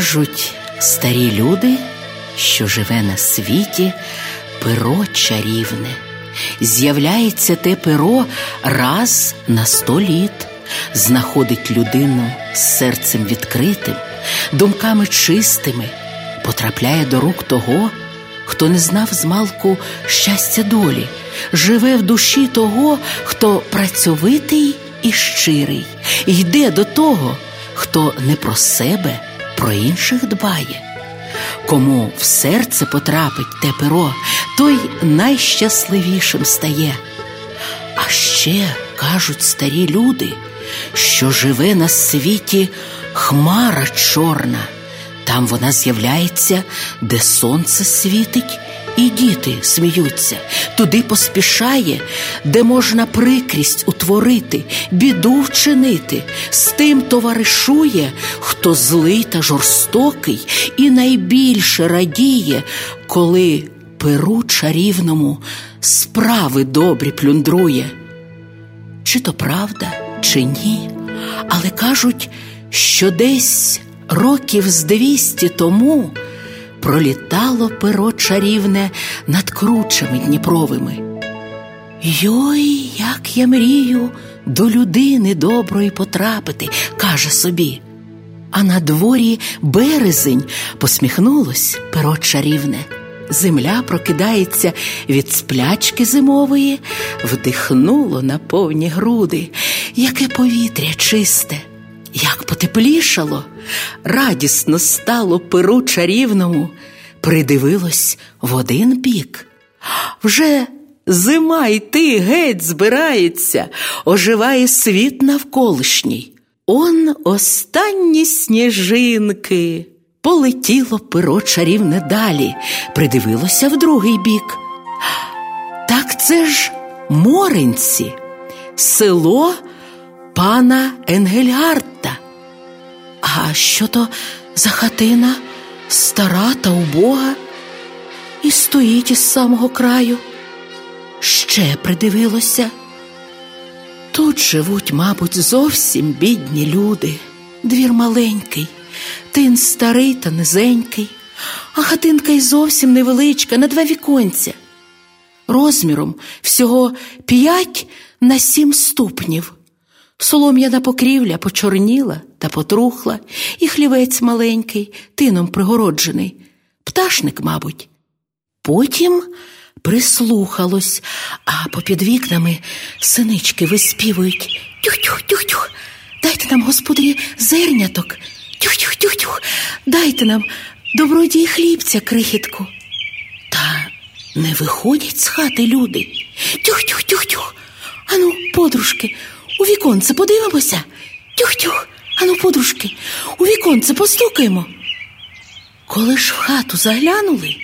Кажуть старі люди, що живе на світі перо чарівне. З'являється те перо раз на сто літ, знаходить людину з серцем відкритим, думками чистими, потрапляє до рук того, хто не знав змалку щастя долі, живе в душі того, хто працьовитий і щирий, йде до того, хто не про себе, про інших дбає. Кому в серце потрапить те перо, той найщасливішим стає. А ще кажуть старі люди, що живе на світі хмара чорна. Там вона з'являється, де сонце світить, і діти сміються, туди поспішає, де можна прикрість утворити, біду вчинити, з тим товаришує, хто злий та жорстокий, і найбільше радіє, коли перу чарівному справи добрі плюндрує. Чи то правда, чи ні, але кажуть, що десь років з двісті тому пролітало перо чарівне над кручами Дніпровими. Йой, як я мрію до людини доброї потрапити, каже собі. А на дворі березень посміхнулось перо чарівне. Земля прокидається від сплячки зимової, вдихнуло на повні груди, яке повітря чисте, як потеплішало, радісно стало перу чарівному, придивилось в один бік. Вже зима йти геть збирається, оживає світ навколишній. Он останні сніжинки. Полетіло перо чарівне далі, придивилося в другий бік. Так це ж Моринці, село пана Енгельгарта. А що то за хатина стара та убога? І стоїть із самого краю. Ще придивилося. Тут живуть, мабуть, зовсім бідні люди, двір маленький, тин старий та низенький, а хатинка й зовсім невеличка на два віконця. Розміром всього п'ять на сім ступнів. Солом'яна покрівля почорніла та потрухла, і хлівець маленький, тином пригороджений, пташник, мабуть. Потім прислухалось, а попід вікнами синички виспівують Тюх-тюх-тюх-тюх, дайте нам, господарі, зерняток, тюх-тюх-тюх-тюх, дайте нам добродій хлібця крихітку. Та не виходять з хати люди. Тюх-тюх-тюх-тюх. Ану, подружки, у віконце подивимося. Тюх-тюх, ану, подружки, у віконце постукаємо. Коли ж в хату заглянули,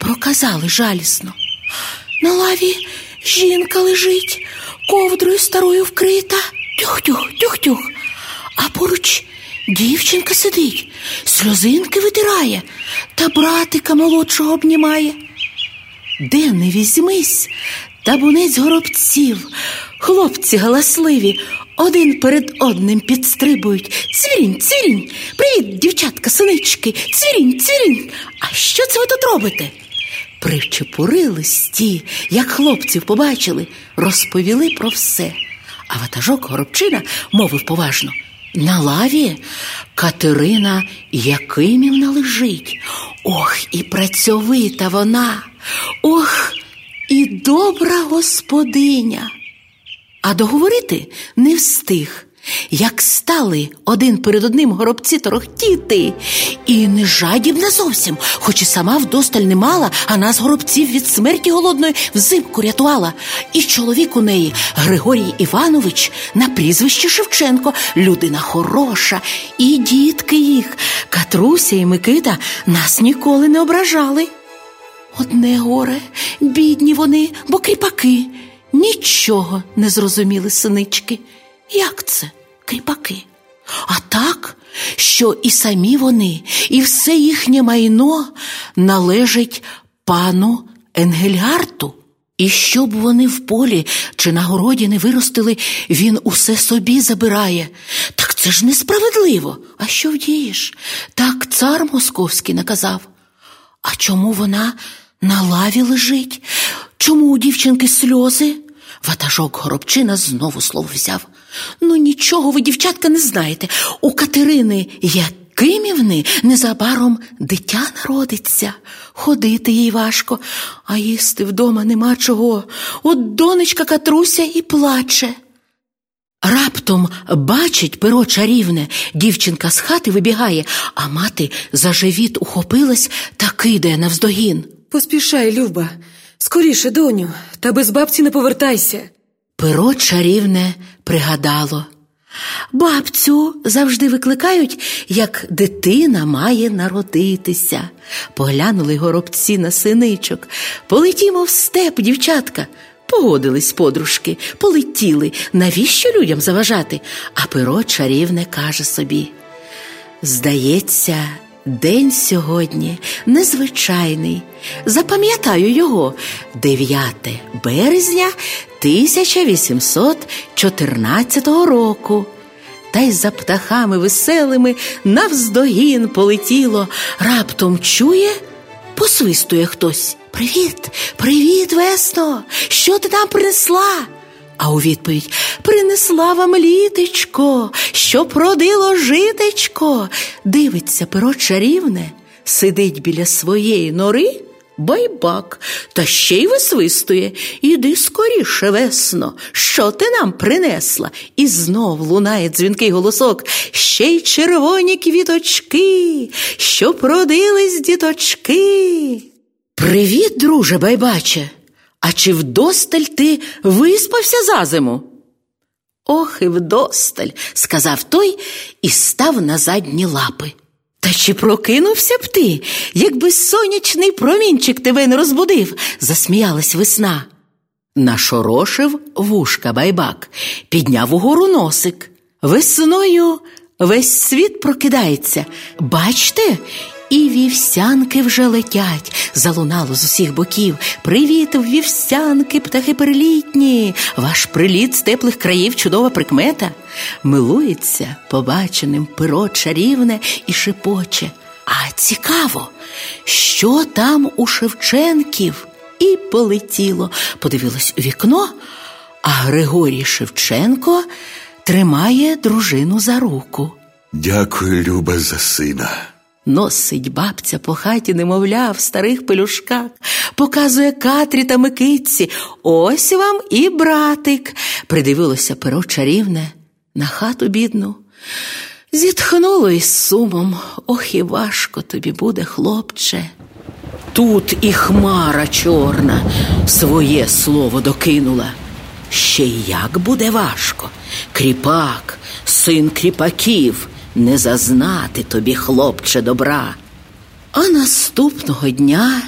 проказали жалісно. На лаві жінка лежить, ковдрою старою вкрита. Тюх-тюх, тюх-тюх. А поруч дівчинка сидить, сльозинки витирає та братика молодшого обнімає. Де не візьмись, табунець горобців, хлопці галасливі, один перед одним підстрибують. Цвірінь, цвірінь, привіт, дівчатка, синички, цвірінь, цвірінь. А що це ви тут робите? Причепурились ті, як хлопців побачили, розповіли про все. А ватажок горобчина мовив поважно. На лаві Катерина Якимівна лежить. Ох, і працьовита вона, ох, і добра господиня. А договорити не встиг, як стали один перед одним горобці торохтіти, і не жадібна зовсім, хоч і сама вдосталь не мала, а нас горобців від смерті голодної взимку рятувала. І чоловік у неї Григорій Іванович на прізвище Шевченко, людина хороша, і дітки їх, Катруся і Микита нас ніколи не ображали. Одне горе, бідні вони, бо кріпаки. Нічого не зрозуміли синички. Як це кріпаки? А так, що і самі вони, і все їхнє майно належить пану Енгельгарту. І щоб вони в полі чи на городі не виростили, він усе собі забирає. Так це ж несправедливо. А що вдієш? Так цар московський наказав. А чому вона на лаві лежить? Чому у дівчинки сльози? Ватажок горобчина знову слово взяв. Ну, нічого ви, дівчатка, не знаєте. У Катерини Якимівни незабаром дитя народиться. Ходити їй важко, а їсти вдома нема чого. От донечка Катруся і плаче. Раптом бачить перо чарівне, дівчинка з хати вибігає, а мати за живіт ухопилась та кидає навздогін. Поспішай, Люба, скоріше, доню, та без бабці не повертайся. Перо чарівне пригадало. Бабцю завжди викликають, як дитина має народитися. Поглянули горобці на синичок. Полетімо в степ, дівчатка. Погодились подружки, полетіли. Навіщо людям заважати? А перо чарівне каже собі: Здається, день сьогодні незвичайний. Запам'ятаю його 9 березня 1814 року. Та й за птахами веселими навздогін полетіло, раптом чує, посвистує хтось. Привіт, привіт, весно! Що ти нам принесла? А у відповідь принесла вам літечко, що продило житечко. Дивиться перо чарівне, сидить біля своєї нори байбак, та ще й висвистує. Іди скоріше, весно, що ти нам принесла? І знов лунає дзвінкий голосок, ще й червоні квіточки, що продились діточки. Привіт, друже байбаче. А чи вдосталь ти виспався за зиму? Ох, і вдосталь, сказав той і став на задні лапи. Та чи прокинувся б ти, якби сонячний промінчик тебе не розбудив, засміялась весна. Нашорошив вушка байбак, підняв угору носик. Весною весь світ прокидається. Бачте, і вівсянки вже летять, залунало з усіх боків. Привіт, вівсянки, птахи перелітні. Ваш приліт з теплих країв чудова прикмета. Милується побаченим перо чарівне і шепоче. А цікаво, що там у Шевченків? І полетіло. Подивилось у вікно, а Григорій Шевченко тримає дружину за руку. Дякую, Люба, за сина. Носить бабця по хаті, немовля, в старих пелюшках, показує Катрі та Микитці. Ось вам і братик. Придивилося перо чарівне на хату бідну. Зітхнуло із сумом. Ох, і важко тобі буде, хлопче. Тут і хмара чорна своє слово докинула. Ще й як буде важко. Кріпак, син кріпаків не зазнати тобі, хлопче, добра. А наступного дня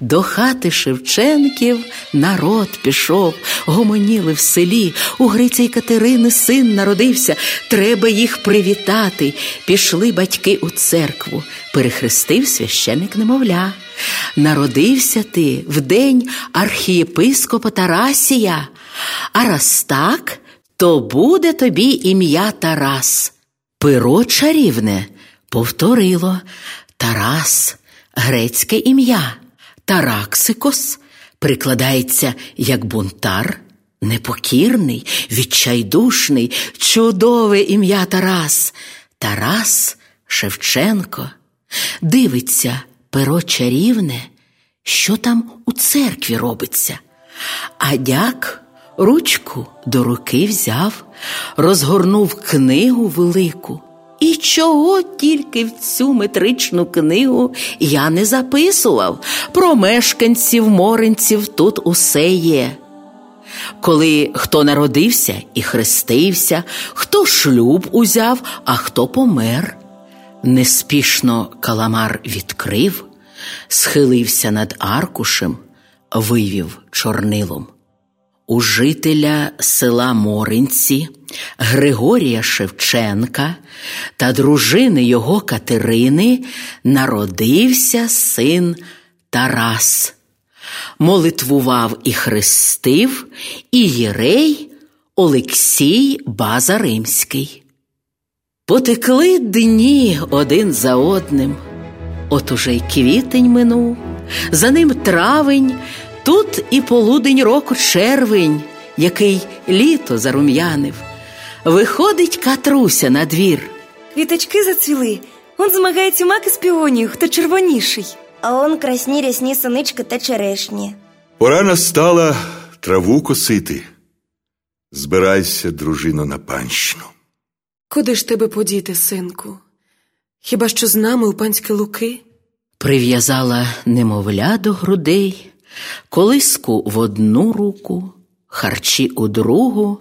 до хати Шевченків народ пішов, гомоніли в селі. У Гриця й Катерини син народився. Треба їх привітати. Пішли батьки у церкву, перехрестив священик немовля. Народився ти в день архієпископа Тарасія, а раз так, то буде тобі ім'я Тарас. Перо чарівне повторило Тарас, грецьке ім'я, Тараксикос прикладається як бунтар, непокірний, відчайдушний, чудове ім'я Тарас, Тарас Шевченко. Дивиться перо чарівне, що там у церкві робиться. А дяк ручку до руки взяв, розгорнув книгу велику. І чого тільки в цю метричну книгу я не записував. Про мешканців моринців тут усе є. Коли хто народився і хрестився, хто шлюб узяв, а хто помер. Неспішно каламар відкрив, схилився над аркушем, вивів чорнилом. У жителя села Моринці Григорія Шевченка та дружини його Катерини народився син Тарас. Молитвував і хрестив і єрей Олексій База Римський. Потекли дні один за одним. От уже й квітень минув, за ним травень, тут і полудень року червень, який літо зарум'янив. Виходить Катруся на двір. Квіточки зацвіли. Он змагається мак із піонію, хто червоніший. А он красні рясні синички та черешні. Пора настала траву косити. Збирайся, дружино, на панщину. Куди ж тебе подіти, синку? Хіба що з нами у панські луки? Прив'язала немовля до грудей, колиску в одну руку, харчі у другу,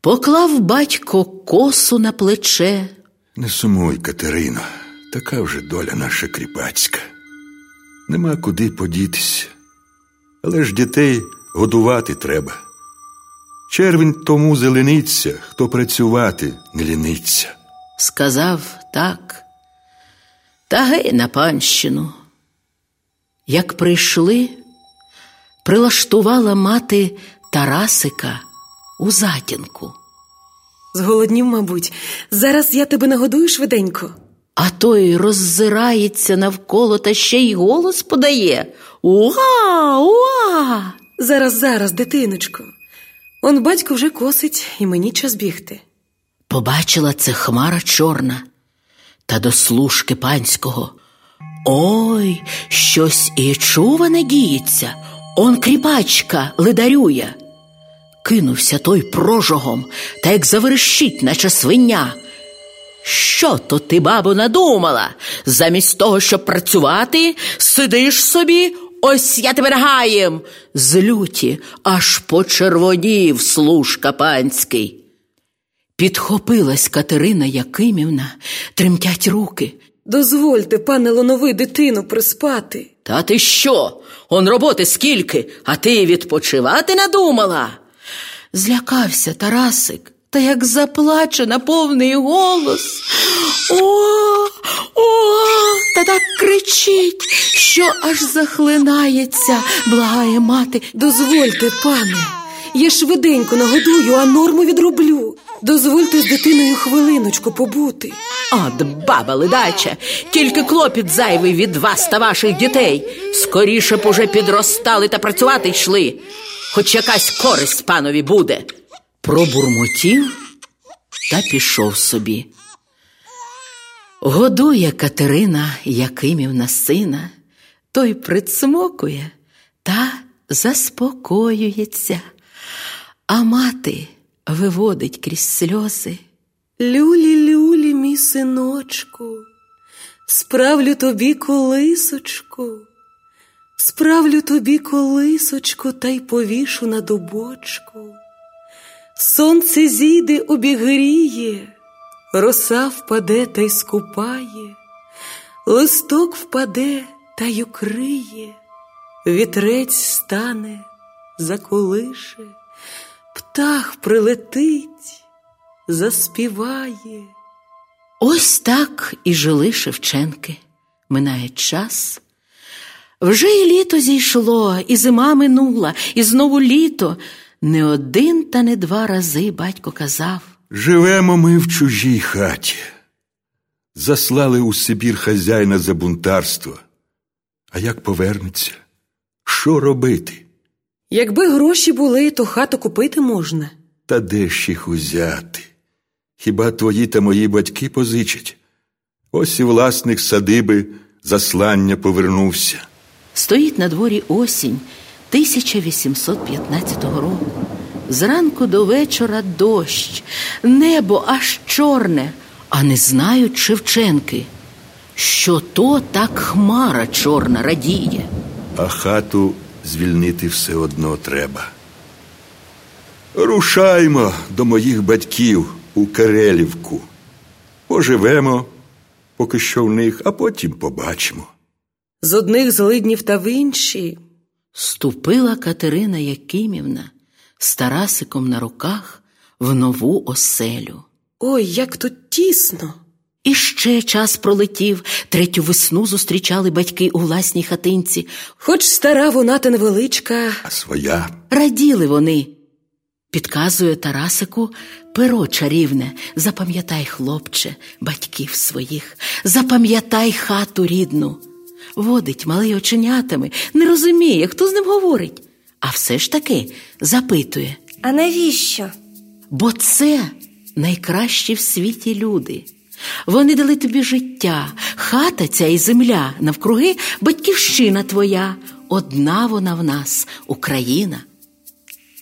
поклав батько косу на плече. Не сумуй, Катерино, така вже доля наша кріпацька. Нема куди подітися. Але ж дітей годувати треба. Червень тому зелениться, хто працювати не ліниться. Сказав так, та гей на панщину. Як прийшли, прилаштувала мати Тарасика у затінку. Зголоднів, мабуть, зараз я тебе нагодую швиденько. А той роззирається навколо та ще й голос подає. Уа, уа! Зараз, зараз, дитиночко. Он батько вже косить, і мені час бігти. Побачила це хмара чорна, та до служки панського. Ой, щось і чуване діється. Он кріпачка лидарює. Кинувся той прожогом, та як заверещить, наче свиня. Що то ти, бабо, надумала? Замість того, щоб працювати, сидиш собі, ось я тебе нагаєм. З люті аж почервонів служка панський. Підхопилась Катерина Якимівна, тремтять руки. Дозвольте, пане Лонови, дитину приспати. Та ти що? Он роботи скільки, а ти відпочивати надумала? Злякався Тарасик, та як заплаче на повний голос. О, о, та так кричить, що аж захлинається, благає мати. Дозвольте, пане, я швиденько нагодую, а норму відроблю. Дозвольте з дитиною хвилиночку побути. От баба ледача, тільки клопіт зайвий від вас та ваших дітей. Скоріше б уже підростали та працювати йшли, хоч якась користь панові буде. Пробурмотів та пішов собі. Годує Катерина Якимівна сина, той прицмокує та заспокоюється, а мати виводить крізь сльози. Люлі, люлі, мій синочку, справлю тобі колисочку, справлю тобі колисочку та й повішу на дубочку. Сонце зійде обігріє, роса впаде та й скупає, листок впаде та й укриє, вітрець стане, заколише, птах прилетить, заспіває. Ось так і жили Шевченки. Минає час. Вже і літо зійшло, і зима минула, і знову літо. Не один та не два рази батько казав. Живемо ми в чужій хаті. Заслали у Сибір хазяїна за бунтарство. А як повернеться? Що робити? Якби гроші були, то хату купити можна. Та де ж їх узяти? Хіба твої та мої батьки позичать? Ось і власник садиби заслання повернувся. Стоїть на дворі осінь 1815 року. Зранку до вечора дощ, небо аж чорне, а не знають Шевченки, що то так хмара чорна радіє. А хату звільнити все одно треба. Рушаймо до моїх батьків у Карелівку. Поживемо, поки що в них, а потім побачимо. З одних злиднів та в інші. Ступила Катерина Якимівна з Тарасиком на руках в нову оселю. Ой, як тут тісно. І ще час пролетів, третю весну зустрічали батьки у власній хатинці. Хоч стара вона та невеличка, А своя Раділи вони. Підказує Тарасику перо чарівне. Запам'ятай, хлопче, батьків своїх, запам'ятай хату рідну. Водить малий оченятами, не розуміє, хто з ним говорить, а все ж таки запитує. А навіщо? Бо це найкращі в світі люди. Вони дали тобі життя, хата ця і земля, навкруги батьківщина твоя. Одна вона в нас, Україна.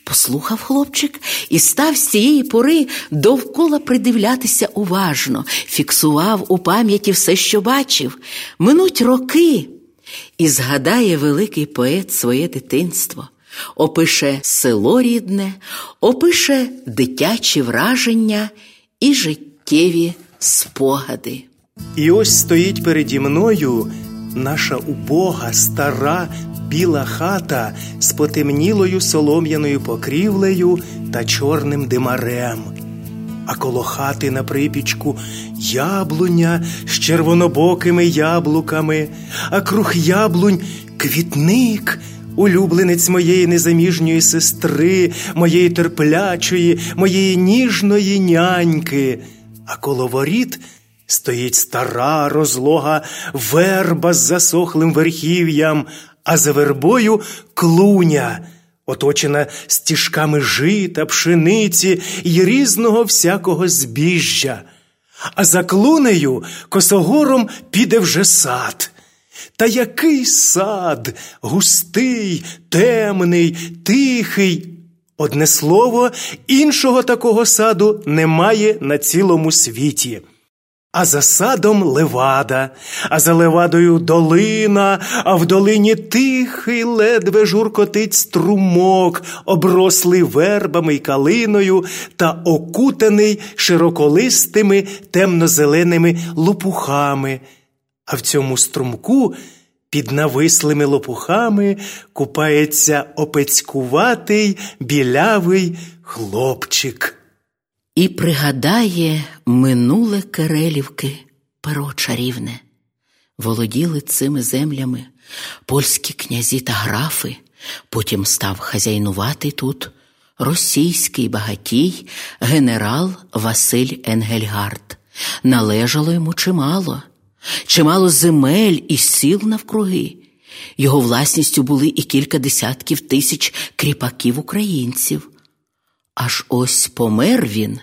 Послухав хлопчик і став з цієї пори довкола придивлятися уважно, фіксував у пам'яті все, що бачив. Минуть роки, і згадає великий поет своє дитинство, опише село рідне, опише дитячі враження і життєві спогади. І ось стоїть переді мною наша убога, стара, біла хата з потемнілою солом'яною покрівлею та чорним димарем. А коло хати на припічку яблуня з червонобокими яблуками, а круг яблунь квітник, улюбленець моєї незаміжньої сестри, моєї терплячої, моєї ніжної няньки. А коло воріт стоїть стара розлога верба з засохлим верхів'ям, а за вербою клуня, оточена стіжками жита, пшениці й різного всякого збіжжя. А за клунею косогором піде вже сад. Та який сад густий, темний, тихий. Одне слово, іншого такого саду немає на цілому світі. А за садом левада, а за левадою долина, а в долині тихий ледве журкотить струмок, оброслий вербами й калиною та окутаний широколистими темно-зеленими лопухами. А в цьому струмку під навислими лопухами купається опецькуватий білявий хлопчик. І пригадає минуле Керелівки перо чарівне. Володіли цими землями польські князі та графи, потім став хазяйнувати тут російський багатій генерал Василь Енгельгард. Належало йому чимало, чимало земель і сіл навкруги. Його власністю були і кілька десятків тисяч кріпаків українців. Аж ось помер він.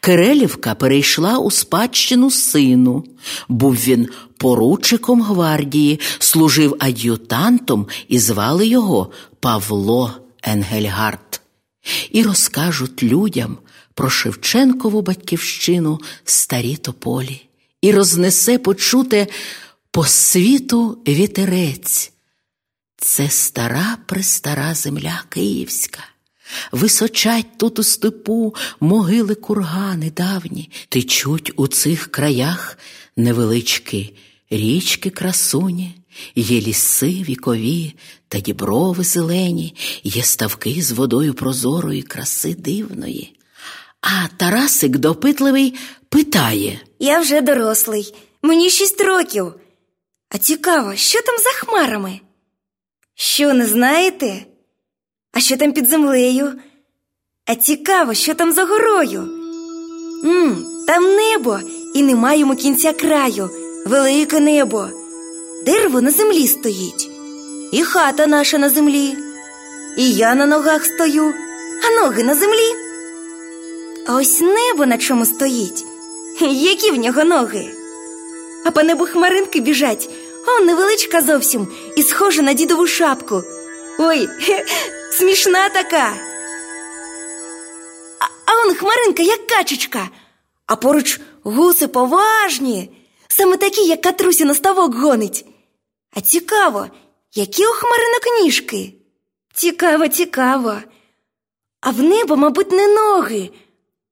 Кирилівка перейшла у спадщину сину. Був він поручиком гвардії, служив ад'ютантом і звали його Павло Енгельгард. І розкажуть людям про Шевченкову батьківщину старі тополі, і рознесе почуте по світу вітерець. Це стара престара земля київська. Височать тут у степу могили кургани давні, течуть у цих краях невеличкі річки красуні, є ліси вікові та діброви зелені, є ставки з водою прозорої краси дивної. А Тарасик допитливий питає Я вже дорослий, мені шість років. А цікаво, що там за хмарами? Що не знаєте? А що там під землею? А цікаво, що там за горою? Мм, Там небо, і нема йому кінця краю, велике небо. Дерево на землі стоїть, і хата наша на землі, і я на ногах стою, а ноги на землі. А ось небо на чому стоїть. Які в нього ноги? А по небу хмаринки біжать, он невеличка зовсім і схожа на дідову шапку. Ой, смішна така. А, а он хмаринка, як качечка, а поруч гуси поважні, саме такі, як катрусі на ставок гонить. А цікаво, які у хмаринок ніжки? Цікаво, цікаво. А в небо, мабуть, не ноги,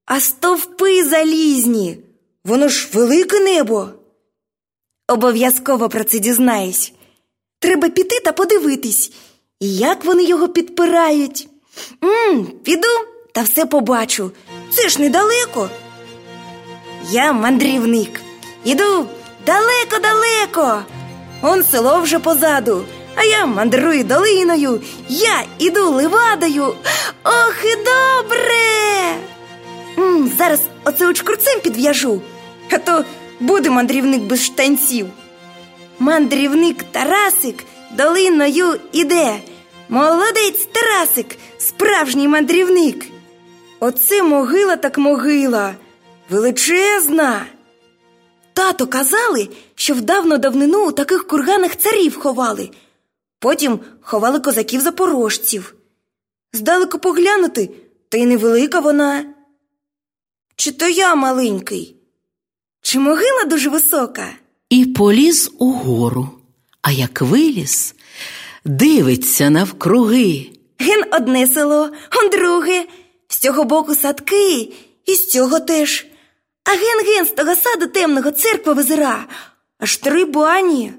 а стовпи залізні. Воно ж велике небо. Обов'язково про це дізнаюсь. Треба піти та подивитись, як вони його підпирають. Мм, Піду та все побачу. Це ж недалеко. Я мандрівник. Іду далеко-далеко. Он село вже позаду, а я мандрую долиною, я іду левадою. Ох, і добре. Очкурцем підв'яжу, а то буде мандрівник без штанців. Мандрівник Тарасик долиною іде. Молодець Тарасик, справжній мандрівник. Оце могила так могила, величезна. Тато казали, що в давно давнину у таких курганах царів ховали, потім ховали козаків запорожців. Здалеку поглянути, та й невелика вона. Чи то я маленький? Чи могила дуже висока? І поліз угору, а як виліз, дивиться навкруги. Ген одне село, он друге, з цього боку садки, і з цього теж. А ген-ген з того саду темного церква визира, аж три бані.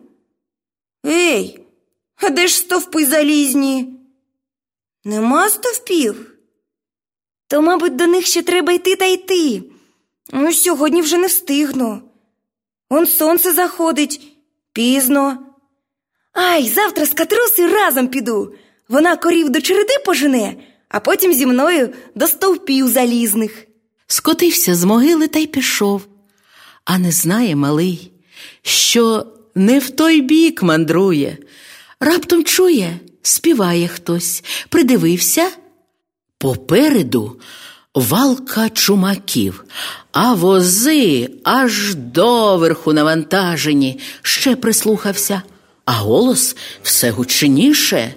Ей, а де ж стовпи залізні? Нема стовпів? То, мабуть, до них ще треба йти та йти. Ну, сьогодні вже не встигну. Он сонце заходить пізно. Ай, завтра з Катрусею разом піду. Вона корів до череди пожене, а потім зі мною до стовпів залізних. Скотився з могили та й пішов. А не знає малий, що не в той бік мандрує. Раптом чує, співає хтось, придивився. Попереду валка чумаків, а вози аж доверху навантажені, ще прислухався, а голос все гучніше.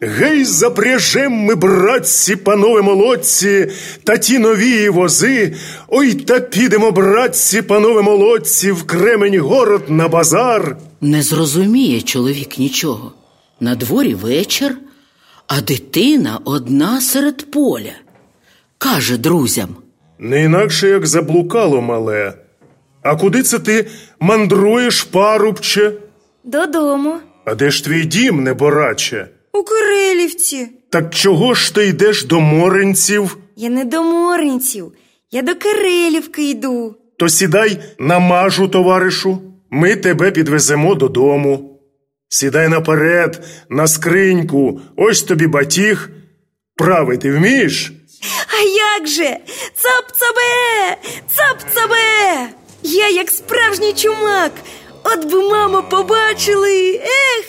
Гей, запряжем ми, братці, панове молодці, та ті нові вози. Ой, та підемо, братці, панове молодці, в кремень город на базар. Не зрозуміє чоловік нічого. На дворі вечір, а дитина одна серед поля. Каже друзям. Не інакше, як заблукало мале. А куди це ти мандруєш, парубче? Додому, А де ж твій дім, небораче? у Кирилівці. Так чого ж ти йдеш до моренців? Я не до Моринців, я до Кирилівки йду. То сідай намажу, товаришу, ми тебе підвеземо додому. Сідай наперед, на скриньку, ось тобі батіг. Правий ти вмієш? А як же? Цап-цабе! Цап-цабе! Я як справжній чумак. От би мама побачили. Ех!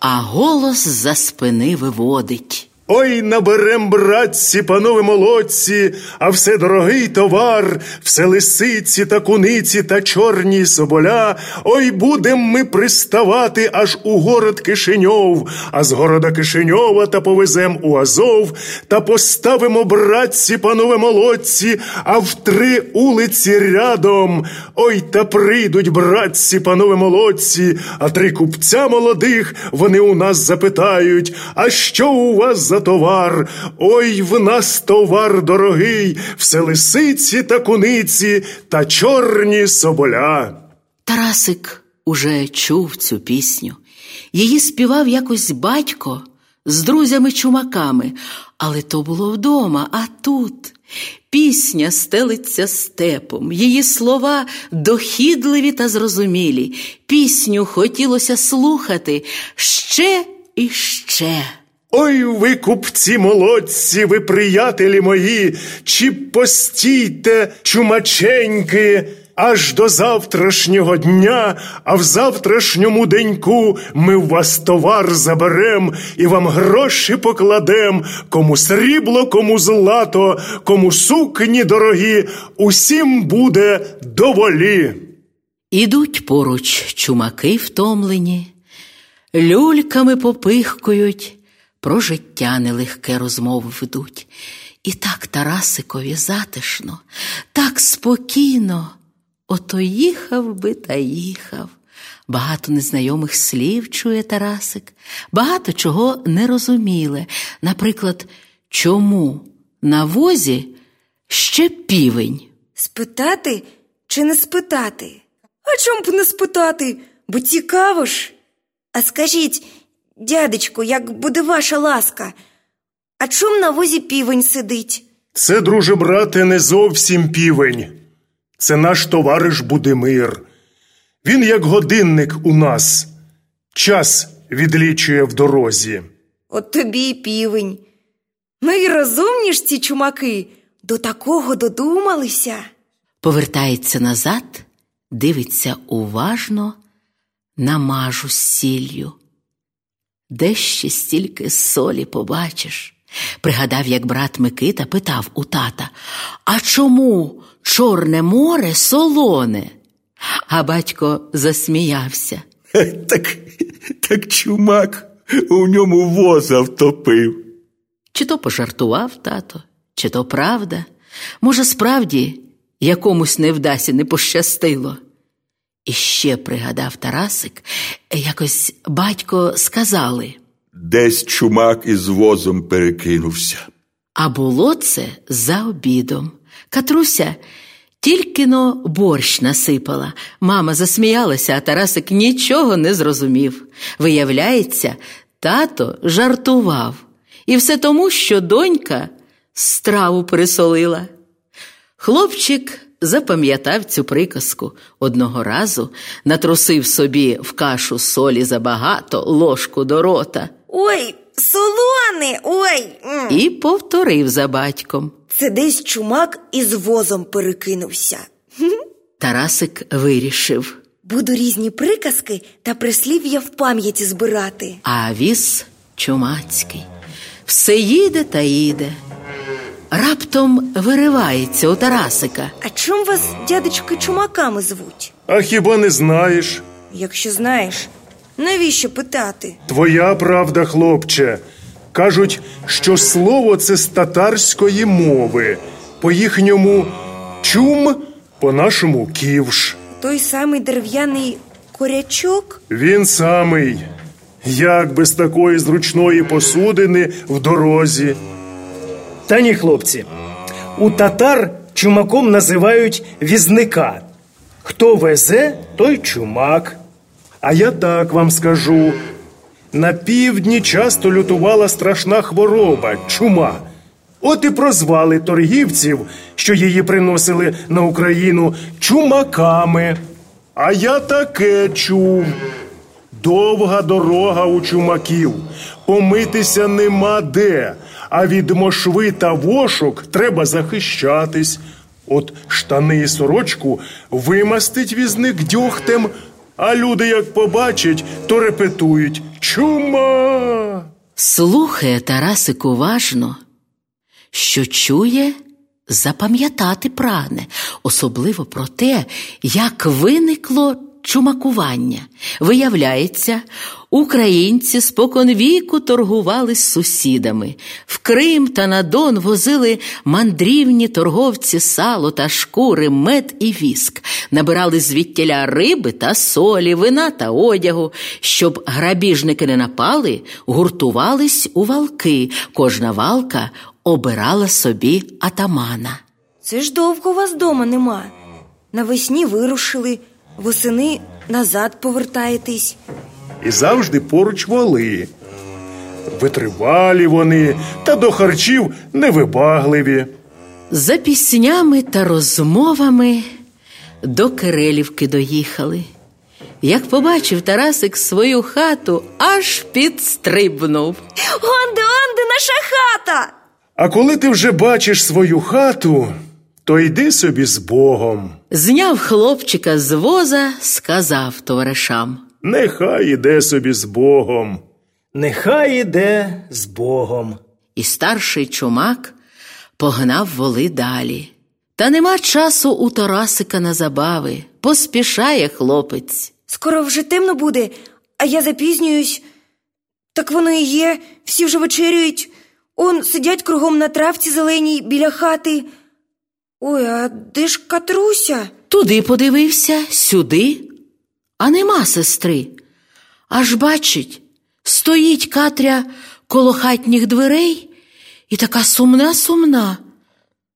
А голос за спини виводить. Ой, наберем, братці, панове молодці, а все дорогий товар, все лисиці та куниці та чорні соболя. Ой, будем ми приставати аж у город Кишиньов, а з города Кишиньова та повезем у Азов, та поставимо, братці, панове молодці, а в три улиці рядом. Ой, та прийдуть, братці, панове молодці, а три купця молодих вони у нас запитають, а що у вас за товар? Ой, в нас товар дорогий, все лисиці та куниці та чорні соболя. Тарасик уже чув цю пісню. Її співав якось батько з друзями-чумаками, але то було вдома, а тут. Пісня стелиться степом, її слова дохідливі та зрозумілі. Пісню хотілося слухати ще і ще. Ой, ви, купці молодці, ви приятелі мої, чи постійте, чумаченьки, аж до завтрашнього дня, а в завтрашньому деньку ми в вас товар заберем і вам гроші покладем, кому срібло, кому злато, кому сукні дорогі, усім буде доволі. Ідуть поруч чумаки втомлені, люльками попихкують, про життя нелегке розмови ведуть. І так Тарасикові затишно, так спокійно. Ото їхав би та їхав. Багато незнайомих слів чує Тарасик, багато чого не розуміле. Наприклад, чому на возі ще півень? Спитати чи не спитати? А чом б не спитати? Бо цікаво ж. А скажіть, дядечку, як буде ваша ласка, а чом на возі півень сидить? Це, друже брате, не зовсім півень. Це наш товариш Будимир. Він, як годинник у нас, час відлічує в дорозі. От тобі й півень. Ну і розумні ж ці чумаки, до такого додумалися. повертається назад, дивиться уважно на мажу сіллю. Де ще стільки солі побачиш? Пригадав, як брат Микита питав у тата, а чому Чорне море солоне? А батько засміявся. Так, так чумак у ньому воза втопив. Чи то пожартував тато, чи то правда. Може, справді якомусь невдасі не пощастило. І ще пригадав Тарасик, якось батько сказали. Десь чумак із возом перекинувся. А було це за обідом. Катруся тільки но борщ насипала. Мама засміялася, а Тарасик нічого не зрозумів. Виявляється, тато жартував. І все тому, що донька страву пересолила. Хлопчик запам'ятав цю приказку. Одного разу натрусив собі в кашу солі забагато ложку до рота Ой, солоне, ой. і повторив за батьком. Це десь чумак із возом перекинувся. Тарасик вирішив, Буду різні приказки та прислів'я в пам'яті збирати. а віз чумацький. Все їде та їде. Раптом виривається у Тарасика. А чом вас, дядечки, чумаками звуть? А хіба не знаєш? Якщо знаєш, навіщо питати? Твоя правда, хлопче. Кажуть, що слово це з татарської мови. По їхньому чум, по нашому ківш. Той самий дерев'яний корячок? Він самий. Як без такої зручної посудини в дорозі. Та ні, хлопці. У татар чумаком називають візника. Хто везе, той чумак. А я так вам скажу. На півдні часто лютувала страшна хвороба чума. От і прозвали торгівців, що її приносили на Україну, чумаками. А я таке чув. Довга дорога у чумаків, помитися нема де, а від мошви та вошок треба захищатись. От штани і сорочку вимастить візник дьогтем, а люди, як побачать, то репетують Чума. Слухає Тарасик уважно, що чує, запам'ятати прагне, особливо про те, як виникло чумакування. Виявляється, українці споконвіку торгували з сусідами. В Крим та на Дон возили мандрівні торговці сало та шкури, мед і віск, набирали звідтіля риби та солі, вина та одягу. Щоб грабіжники не напали, гуртувались у валки. Кожна валка обирала собі атамана. Це ж довго вас дома нема. Навесні вирушили, восени назад повертаєтесь. І завжди поруч воли. Витривалі вони, та до харчів невибагливі. За піснями та розмовами до Кирилівки доїхали. Як побачив Тарасик свою хату, аж підстрибнув. Онде, онде, наша хата! А коли ти вже бачиш свою хату, то йди собі з Богом. Зняв хлопчика з воза, сказав товаришам. Нехай іде собі з Богом. Нехай іде з Богом. І старший чумак погнав воли далі. Та нема часу у Тарасика на забави. Поспішає хлопець. Скоро вже темно буде, а я запізнююсь. Так воно і є, всі вже вечерюють. Он сидять кругом на травці зеленій біля хати. Ой, а де ж Катруся? Туди подивився, сюди, а нема сестри. Аж бачить, стоїть Катря коло хатніх дверей і така сумна, сумна,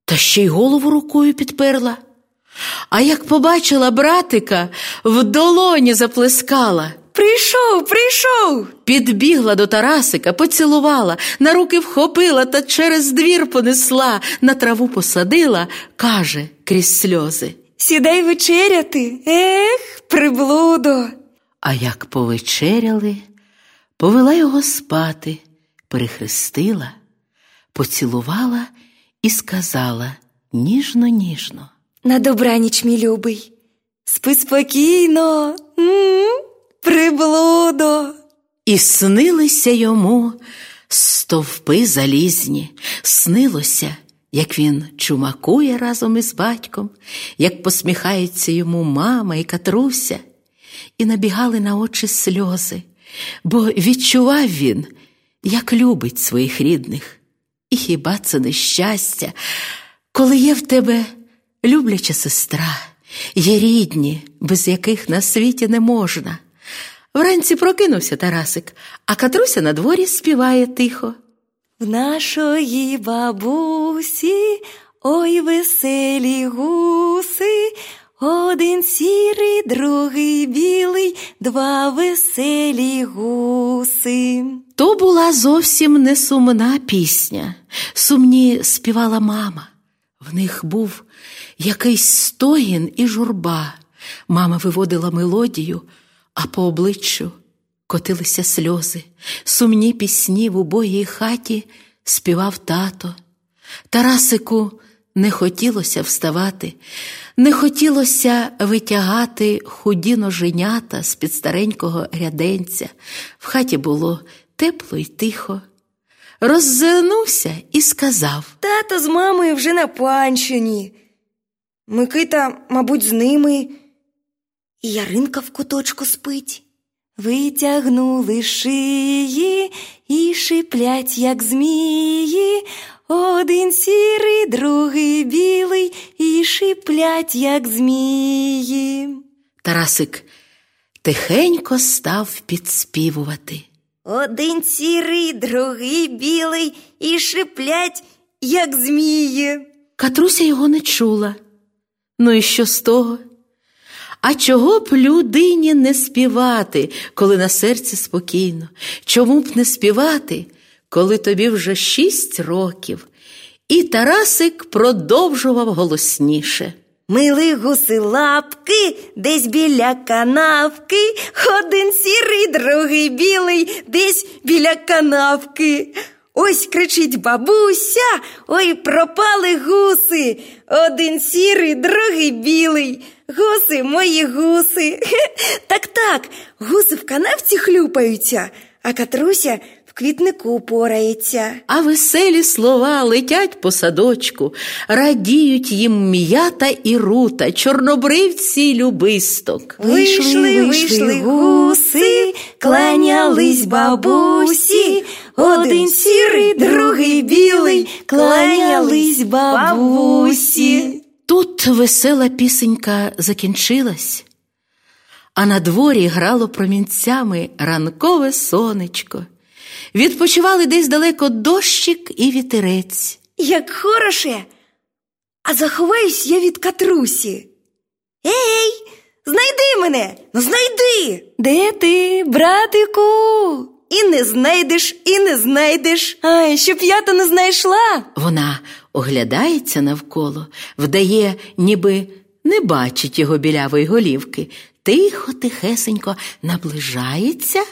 та ще й голову рукою підперла. А як побачила братика, в долоні заплескала. Прийшов, прийшов. Підбігла до Тарасика, поцілувала, на руки вхопила та через двір понесла, на траву посадила, каже крізь сльози. Сідай вечеряти. Ех, приблудо. А як повечеряли, повела його спати, перехрестила, поцілувала і сказала ніжно, ніжно. На добраніч, мій любий. Спи спокійно, М, приблудо. І снилися йому стовпи залізні, снилося, як він чумакує разом із батьком, як посміхаються йому мама і катруся, і набігали на очі сльози, бо відчував він, як любить своїх рідних. І хіба це не щастя, коли є в тебе любляча сестра, є рідні, без яких на світі не можна. Вранці прокинувся Тарасик, а Катруся на дворі співає тихо. В нашої бабусі, ой веселі гуси, один сірий, другий білий, два веселі гуси. То була зовсім не сумна пісня. Сумні співала мама. В них був якийсь стогін і журба. Мама виводила мелодію, а по обличчю котилися сльози. Сумні пісні в убогій хаті співав тато. Тарасику не хотілося вставати, не хотілося витягати худі ноженята з під старенького ряденця. В хаті було тепло й тихо. Роззирнувся і сказав Тато з мамою вже на панщині. Микита, мабуть, з ними. І Яринка в куточку спить. Витягнули шиї і шиплять, як змії. Один сірий, другий білий, і шиплять, як змії. Тарасик тихенько став підспівувати. Один сірий, другий білий, і шиплять, як змії. Катруся його не чула. Ну і що з того? А чого б людині не співати, коли на серці спокійно? Чому б не співати, коли тобі вже шість років? І Тарасик продовжував голосніше. Мили гуси лапки, десь біля канавки, один сірий, другий білий, десь біля канавки. Ось кричить бабуся, ой, пропали гуси. Один сірий, другий білий. Гуси, мої гуси. Так так, гуси в канавці хлюпаються, а катруся в квітнику порається. А веселі слова летять по садочку, радіють їм м'ята і рута, чорнобривці й любисток. Вийшли, вийшли гуси, кланялись бабусі, один сірий, другий білий, кланялись бабусі. Тут весела пісенька закінчилась, а на дворі грало промінцями ранкове сонечко. Відпочивали десь далеко дощик і вітерець. Як хороше, а заховаюсь я від катрусі. Ей, знайди мене, ну знайди. Де ти, братику? І не знайдеш, і не знайдеш. Ай, щоб я то не знайшла. Вона оглядається навколо, вдає, ніби не бачить його білявої голівки. Тихо, тихесенько наближається,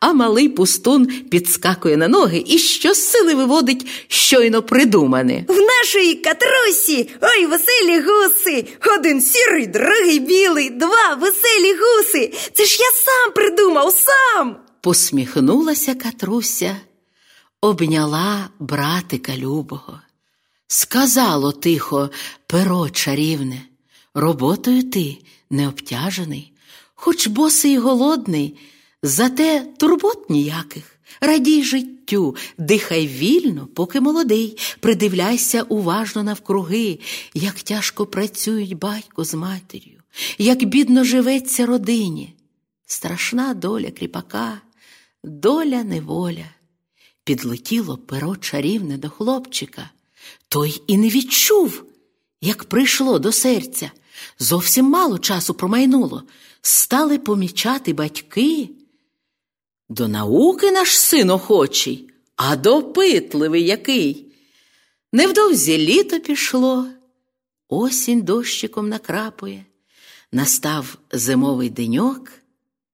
а малий пустун підскакує на ноги і щосили виводить щойно придумане. В нашої катрусі, ой, веселі гуси, один сірий, другий білий, два веселі гуси. Це ж я сам придумав, сам. Посміхнулася Катруся, обняла братика любого. Сказало тихо, перо чарівне, роботою ти не обтяжений, хоч босий голодний, зате турбот ніяких. Радій життю, дихай вільно, поки молодий, придивляйся уважно навкруги, як тяжко працюють батько з матір'ю, як бідно живеться родині. Страшна доля кріпака, доля неволя. Підлетіло перо чарівне до хлопчика, той і не відчув, як прийшло до серця. Зовсім мало часу промайнуло. Стали помічати батьки. До науки наш син охочий, а допитливий який. Невдовзі літо пішло, осінь дощиком накрапує, настав зимовий деньок,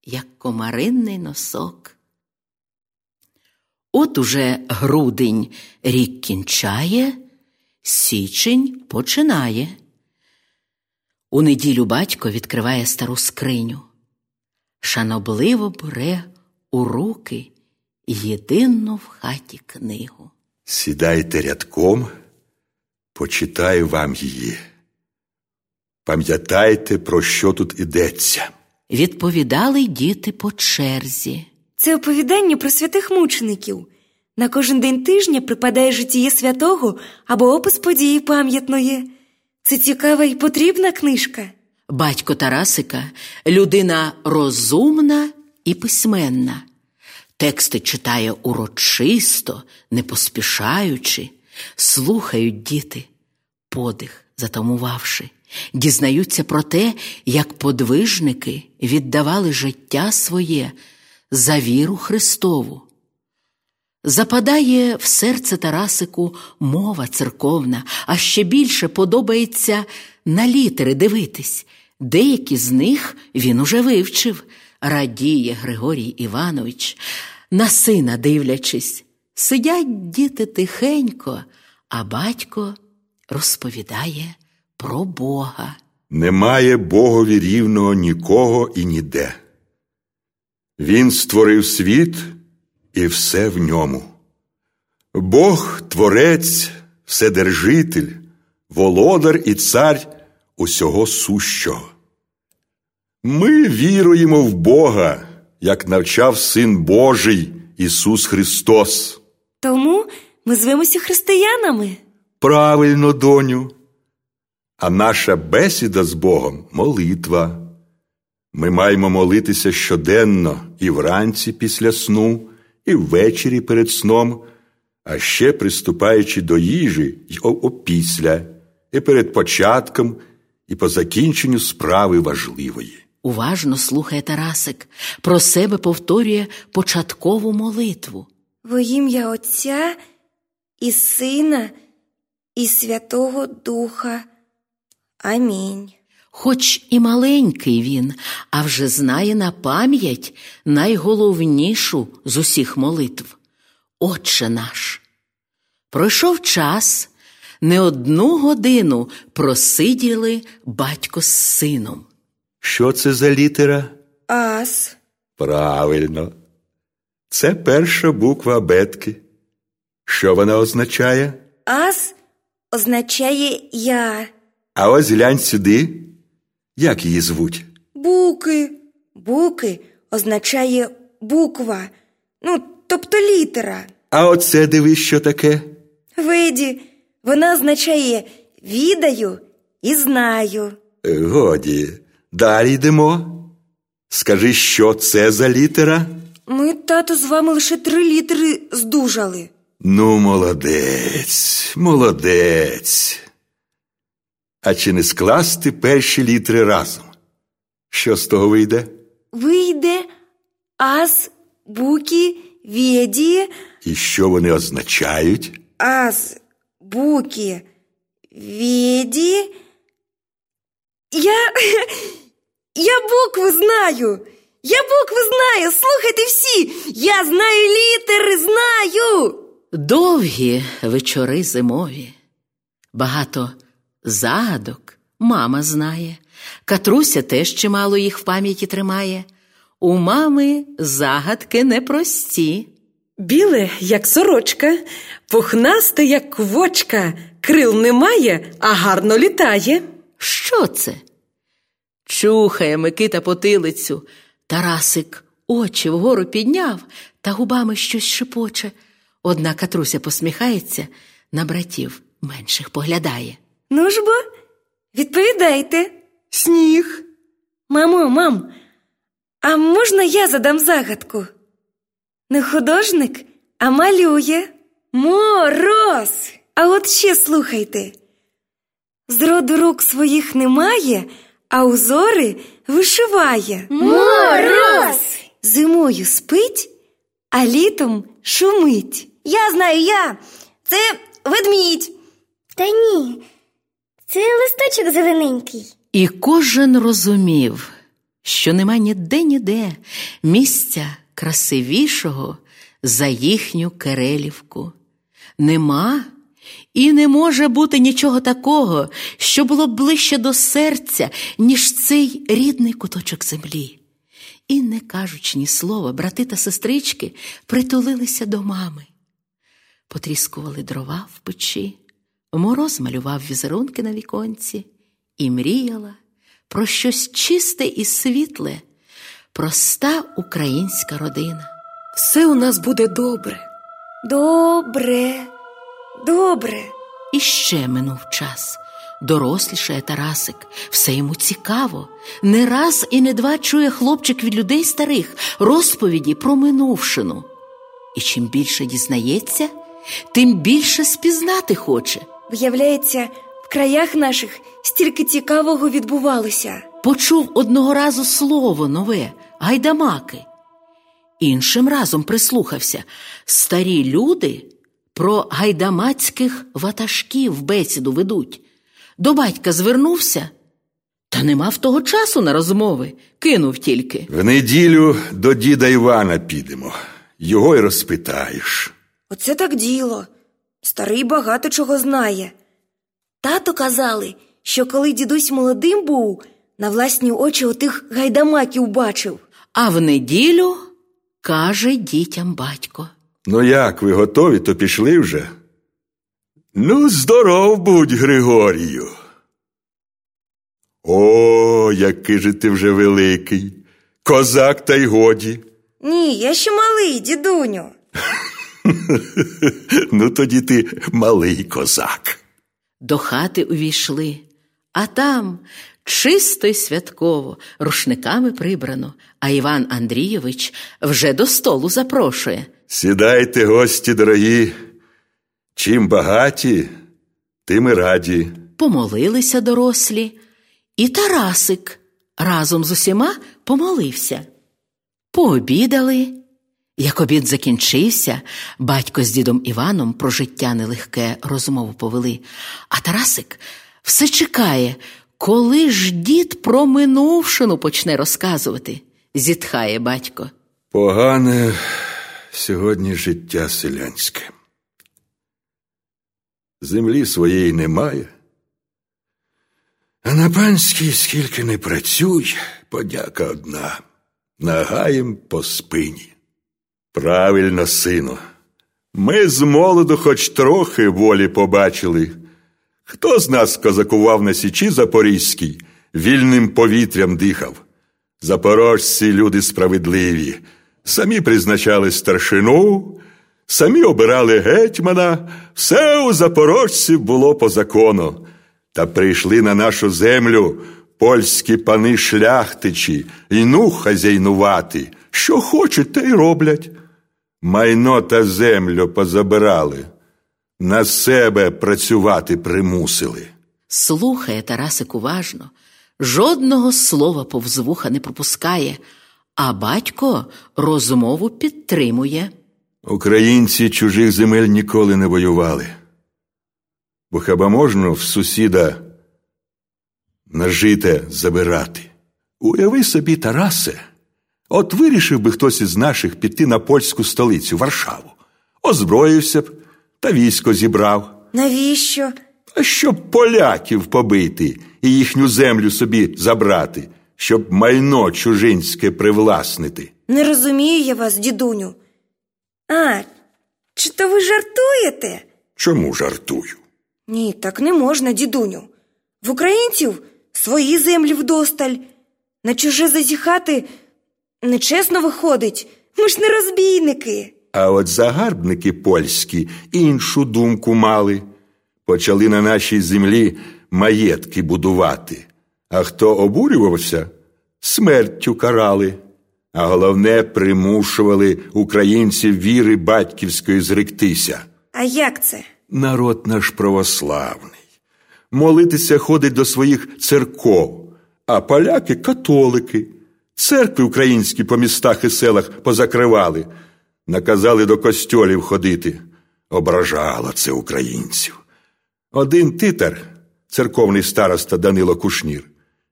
як комаринний носок. От уже грудень рік кінчає, січень починає. У неділю батько відкриває стару скриню, шанобливо бере у руки єдину в хаті книгу. Сідайте рядком, почитаю вам її. Пам'ятайте, про що тут ідеться. Відповідали діти по черзі. Це оповідання про святих мучеників. На кожен день тижня припадає житіє святого або опис події пам'ятної. Це цікава і потрібна книжка. Батько Тарасика людина розумна і письменна. Тексти читає урочисто, не поспішаючи, слухають діти, подих затамувавши, дізнаються про те, як подвижники віддавали життя своє за віру Христову. Западає в серце Тарасику мова церковна, а ще більше подобається на літери дивитись. Деякі з них він уже вивчив, радіє Григорій Іванович, на сина дивлячись. Сидять діти тихенько, а батько розповідає про Бога. Немає Богові рівного нікого і ніде. Він створив світ і все в ньому. Бог творець, вседержитель, володар і цар усього сущого. Ми віруємо в Бога, як навчав Син Божий Ісус Христос. Тому ми звемося християнами. Правильно, доню. А наша бесіда з Богом молитва. Ми маємо молитися щоденно і вранці після сну, і ввечері перед сном, а ще приступаючи до їжі й опісля, і перед початком, і по закінченню справи важливої. Уважно слухає Тарасик, про себе повторює початкову молитву. Во ім'я Отця і Сина, і Святого Духа. Амінь. Хоч і маленький він, а вже знає на пам'ять найголовнішу з усіх молитв Отче наш. Пройшов час, не одну годину просиділи батько з сином. Що це за літера? Ас. Правильно. Це перша буква абетки. Що вона означає? Ас означає я. А ось глянь сюди. Як її звуть? Буки. Буки означає буква. Ну, тобто літера. А оце дивись, що таке. Виді, вона означає відаю і знаю. Е, Годі, далі йдемо. Скажи, що це за літера? Ми, тато, з вами лише три літери здужали. Ну, молодець, молодець. А чи не скласти перші літери разом? Що з того вийде? Вийде ас, буки, віді, І що вони означають? ас, буки, віді. Я. Я букви знаю. Я букви знаю. Слухайте всі. Я знаю літери, знаю. Довгі вечори зимові, багато загадок мама знає. Катруся теж чимало їх в пам'яті тримає. У мами загадки непрості. Біле, як сорочка, пухнасте, як квочка, крил немає, а гарно літає. Що це? Чухає Микита потилицю. Тарасик очі вгору підняв та губами щось шепоче. Одна Катруся посміхається, на братів менших поглядає. Ну ж бо, відповідайте. Сніг. Мамо, мам, а можна я задам загадку? Не художник, а малює. Мороз. А от ще слухайте. Зроду рук своїх немає, а узори вишиває. Мороз. Зимою спить, а літом шумить. Я знаю, я. Це ведмідь. Та ні, це листочок зелененький. І кожен розумів, що нема ніде ніде місця красивішого за їхню Керелівку. Нема І не може бути нічого такого, що було ближче до серця, ніж цей рідний куточок землі. І, не кажучи ні слова, брати та сестрички притулилися до мами. Потріскували дрова в печі, мороз малював візерунки на віконці і мріяла про щось чисте і світле, проста українська родина. Все у нас буде добре. Добре, добре. І ще минув час. Дорослішає Тарасик, все йому цікаво. Не раз і не два чує хлопчик від людей старих розповіді про минувшину. І чим більше дізнається, тим більше спізнати хоче. Виявляється, в краях наших стільки цікавого відбувалося. Почув одного разу слово нове гайдамаки. Іншим разом прислухався старі люди про гайдамацьких ватажків бесіду ведуть. До батька звернувся, та не мав того часу на розмови, кинув тільки. В неділю до діда Івана підемо. Його й розпитаєш. Оце так діло. Старий багато чого знає. Тато казали, що коли дідусь молодим був, на власні очі отих гайдамаків бачив. А в неділю каже дітям батько. Ну як, ви готові, то пішли вже? Ну, здоров будь, Григорію. О, який же ти вже великий. Козак та й годі. Ні, я ще малий, дідуню. Ну, тоді ти малий козак. До хати увійшли, а там чисто й святково, рушниками прибрано, а Іван Андрійович вже до столу запрошує. Сідайте, гості дорогі. Чим багаті, тим і раді. Помолилися дорослі, і Тарасик разом з усіма помолився. Пообідали. Як обід закінчився, батько з дідом Іваном про життя нелегке розмову повели, а Тарасик все чекає, коли ж дід про минувшину почне розказувати, зітхає батько. Погане сьогодні життя селянське. Землі своєї немає. А на панській скільки не працюй, подяка одна, нагаєм по спині. Правильно, сину. Ми з молоду хоч трохи волі побачили. Хто з нас козакував на січі Запорізькій, вільним повітрям дихав? Запорожці люди справедливі, самі призначали старшину, самі обирали гетьмана, все у запорожців було по закону. Та прийшли на нашу землю польські пани шляхтичі, і ну хазяйнувати, що хочуть, те й роблять. Майно та землю позабирали, на себе працювати примусили. Слухає Тарасик уважно, жодного слова повз вуха не пропускає, а батько розмову підтримує. Українці чужих земель ніколи не воювали. Бо хіба можна в сусіда нажите забирати? Уяви собі, Тарасе, от вирішив би хтось із наших піти на польську столицю, Варшаву, озброївся б та військо зібрав. Навіщо? А щоб поляків побити і їхню землю собі забрати, щоб майно чужинське привласнити. Не розумію я вас, дідуню. А, чи то ви жартуєте? Чому жартую? Ні, так не можна, дідуню. В українців свої землі вдосталь. На чуже зазіхати нечесно виходить. Ми ж не розбійники. А от загарбники польські іншу думку мали. Почали на нашій землі маєтки будувати. А хто обурювався, смертю карали. А головне, примушували українців віри батьківської зректися. А як це? Народ наш православний. Молитися ходить до своїх церков, а поляки католики. Церкви українські по містах і селах позакривали, наказали до костьолів ходити. Ображало це українців. Один титар, церковний староста Данило Кушнір,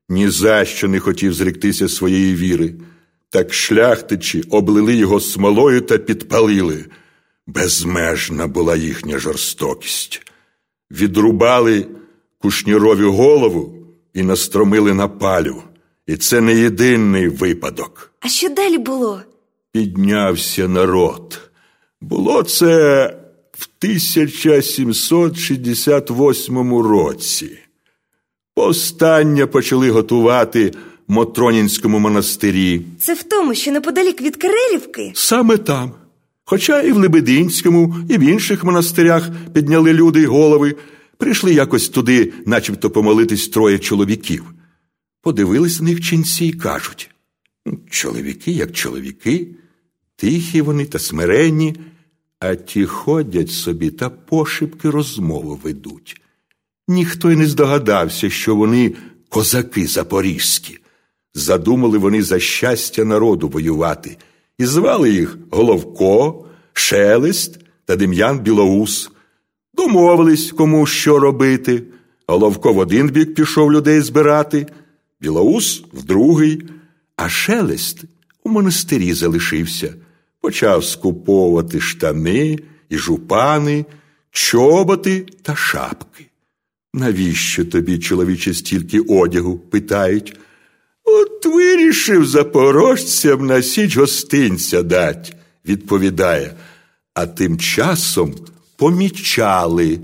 ні за що не хотів зректися своєї віри, так шляхтичі облили його смолою та підпалили. Безмежна була їхня жорстокість. відрубали кушнірові голову і настромили на палю. І це не єдиний випадок. А що далі було? Піднявся народ. Було це в 1768 році. Повстання почали готувати в Мотронінському монастирі. Це в тому, що неподалік від Кирилівки? Саме там. Хоча і в Лебединському, і в інших монастирях підняли люди голови, прийшли якось туди, начебто помолитись троє чоловіків. Подивились на них ченці і кажуть: «Ну, чоловіки, як чоловіки, тихі вони та смиренні, а ті ходять собі та пошепки розмову ведуть. Ніхто й не здогадався, що вони козаки запорізькі. Задумали вони за щастя народу воювати, і звали їх Головко, Шелест та Дем'ян Білоус. Домовились, кому що робити. Головко в один бік пішов людей збирати, Білоус в другий, а Шелест у монастирі залишився, почав скуповувати штани і жупани, чоботи та шапки. Навіщо тобі, чоловіче, стільки одягу? питають. От вирішив запорожцям на січ гостинця дать, відповідає, а тим часом помічали.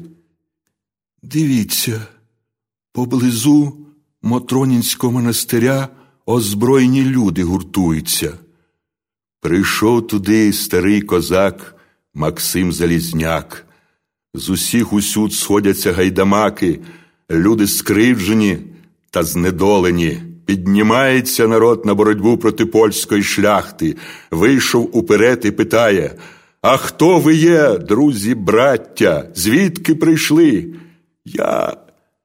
Дивіться, поблизу Мотронінського монастиря озброєні люди гуртуються. Прийшов туди старий козак Максим Залізняк. З усіх усюд сходяться гайдамаки, люди скривджені та знедолені. Піднімається народ на боротьбу проти польської шляхти. Вийшов уперед і питає: А хто ви є, друзі, браття? Звідки прийшли? Я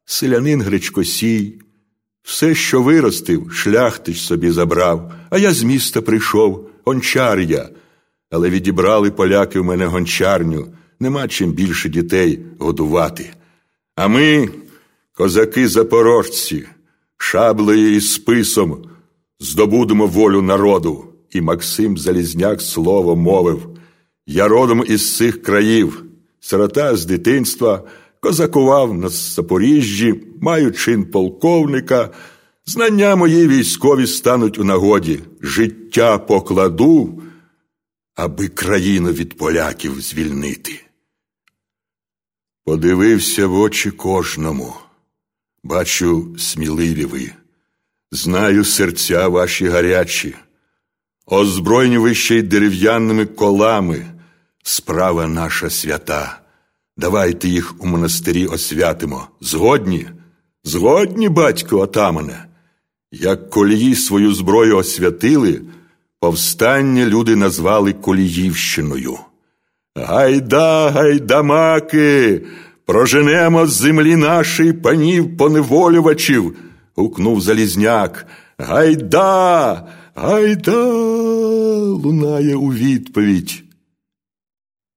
селянин Гречкосій. Все, що виростив, шляхтич собі забрав, а я з міста прийшов, гончар я. Але відібрали поляки в мене гончарню, нема чим більше дітей годувати. А ми, козаки запорожці, шаблею і списом здобудемо волю народу. І Максим Залізняк слово мовив. Я родом із цих країв, сирота з дитинства, козакував на Запоріжжі, маю чин полковника. Знання мої військові стануть у нагоді. Життя покладу, аби країну від поляків звільнити. Подивився в очі кожному. Бачу, сміливі ви, знаю серця ваші гарячі, озброєні ви ще й дерев'яними колами, справа наша свята. Давайте їх у монастирі освятимо. Згодні? Згодні, батько отамане. Як колії свою зброю освятили, повстання люди назвали Коліївщиною. Гайда, гайдамаки, проженемо з землі нашої панів поневолювачів, гукнув Залізняк. Гайда, гайда, лунає у відповідь.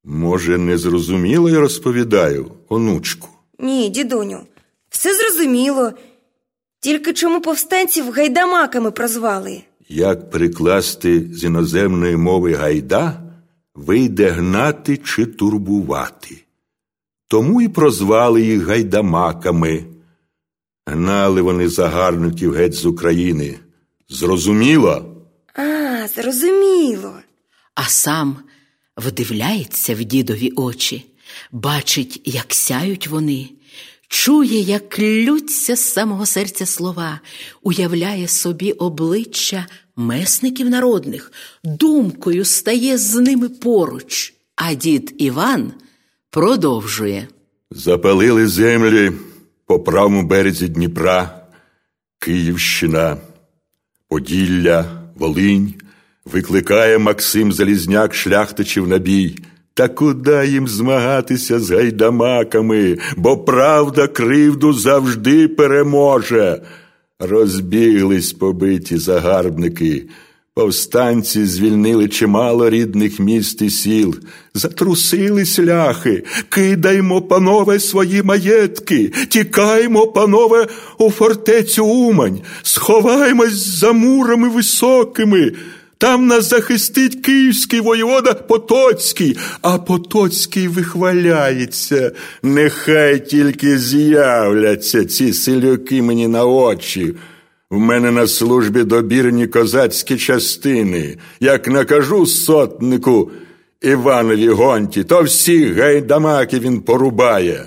Може, не зрозуміло я розповідаю, онучку? Ні, дідуню, все зрозуміло. Тільки чому повстанців гайдамаками прозвали? Як прикласти з іноземної мови гайда, вийде гнати чи турбувати. Тому і прозвали їх гайдамаками. Гнали вони загарбників геть з України. Зрозуміло? А, зрозуміло. а сам вдивляється в дідові очі, бачить, як сяють вони, чує, як ллються з самого серця слова, уявляє собі обличчя месників народних, думкою стає з ними поруч, а дід Іван продовжує. Запалили землі по правому березі Дніпра, Київщина, Поділля, Волинь. Викликає Максим Залізняк шляхтичів на бій. Та куди їм змагатися з гайдамаками, бо правда кривду завжди переможе. Розбіглись побиті загарбники. Повстанці звільнили чимало рідних міст і сіл, затрусились ляхи, кидаймо, панове, свої маєтки, тікаймо, панове, у фортецю Умань, сховаймось за мурами високими. Там нас захистить київський воєвода Потоцький, а Потоцький вихваляється. Нехай тільки з'являться ці селюки мені на очі. В мене на службі добірні козацькі частини. Як накажу сотнику Іванові Гонті, то всі гайдамаки він порубає.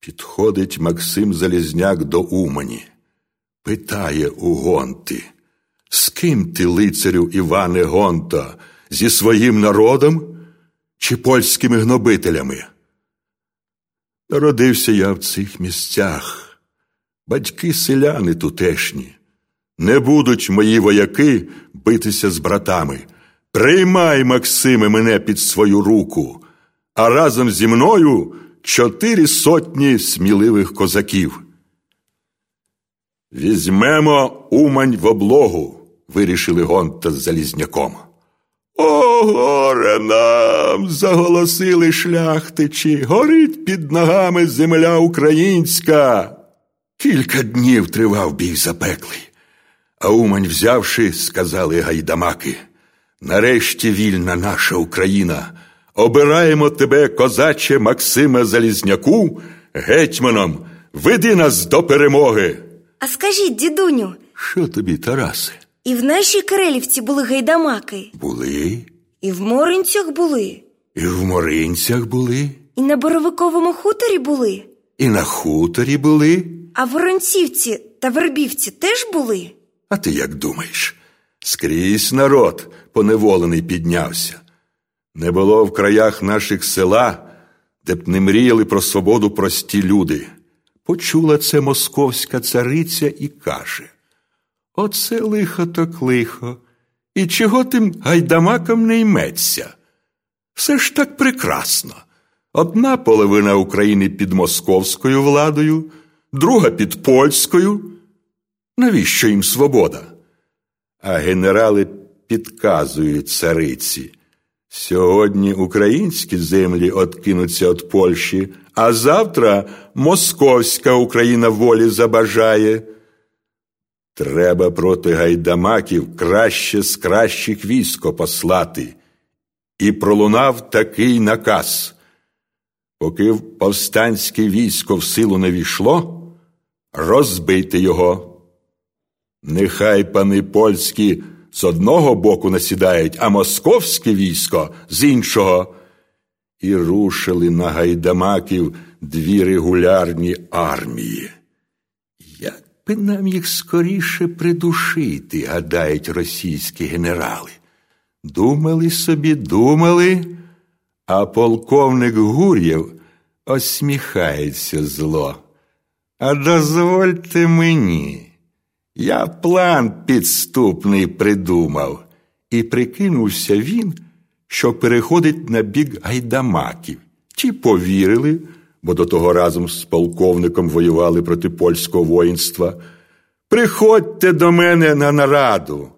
Підходить Максим Залізняк до Умані, питає у Гонти. З ким ти, лицарю Іване Гонта, зі своїм народом чи польськими гнобителями? Народився я в цих місцях. Батьки селяни тутешні. Не будуть мої вояки битися з братами. Приймай, Максиме, мене під свою руку, а разом зі мною чотири сотні сміливих козаків. Візьмемо Умань в облогу, вирішили Гонта з Залізняком. О, горе нам! заголосили шляхтичі. Горить під ногами земля українська. Кілька днів тривав бій запеклий, а Умань, взявши, сказали гайдамаки. Нарешті вільна наша Україна. Обираємо тебе, козаче Максиме Залізняку, гетьманом, веди нас до перемоги. А скажіть, дідуню, Що тобі, Тарасе? І в нашій Карелівці були гайдамаки, Були, і в Моринцях були, і в Моринцях були, і на Боровиковому хуторі були, і на хуторі були. а в Воронцівці та Вербівці теж були. А ти як думаєш? Скрізь народ поневолений піднявся. Не було в краях наших села, де б не мріяли про свободу прості люди. Почула це московська цариця і каже: Оце лихо так лихо, і чого тим гайдамакам не йметься? Все ж так прекрасно. Одна половина України під московською владою, друга під польською. Навіщо їм свобода? А генерали підказують цариці. Сьогодні українські землі откинуться від Польщі, а завтра московська Україна волі забажає. Треба проти гайдамаків краще з кращих військо послати. І пролунав такий наказ. Поки в повстанське військо в силу не війшло, розбити його. Нехай пани польські з одного боку насідають, а московське військо з іншого. І рушили на гайдамаків дві регулярні армії. Би нам їх скоріше придушити, гадають російські генерали. Думали собі, думали, а полковник Гур'єв осміхається зло. А дозвольте мені. Я план підступний придумав, і прикинувся він, що переходить на бік гайдамаків. Ті повірили, бо до того разом з полковником воювали проти польського воїнства. Приходьте до мене на нараду,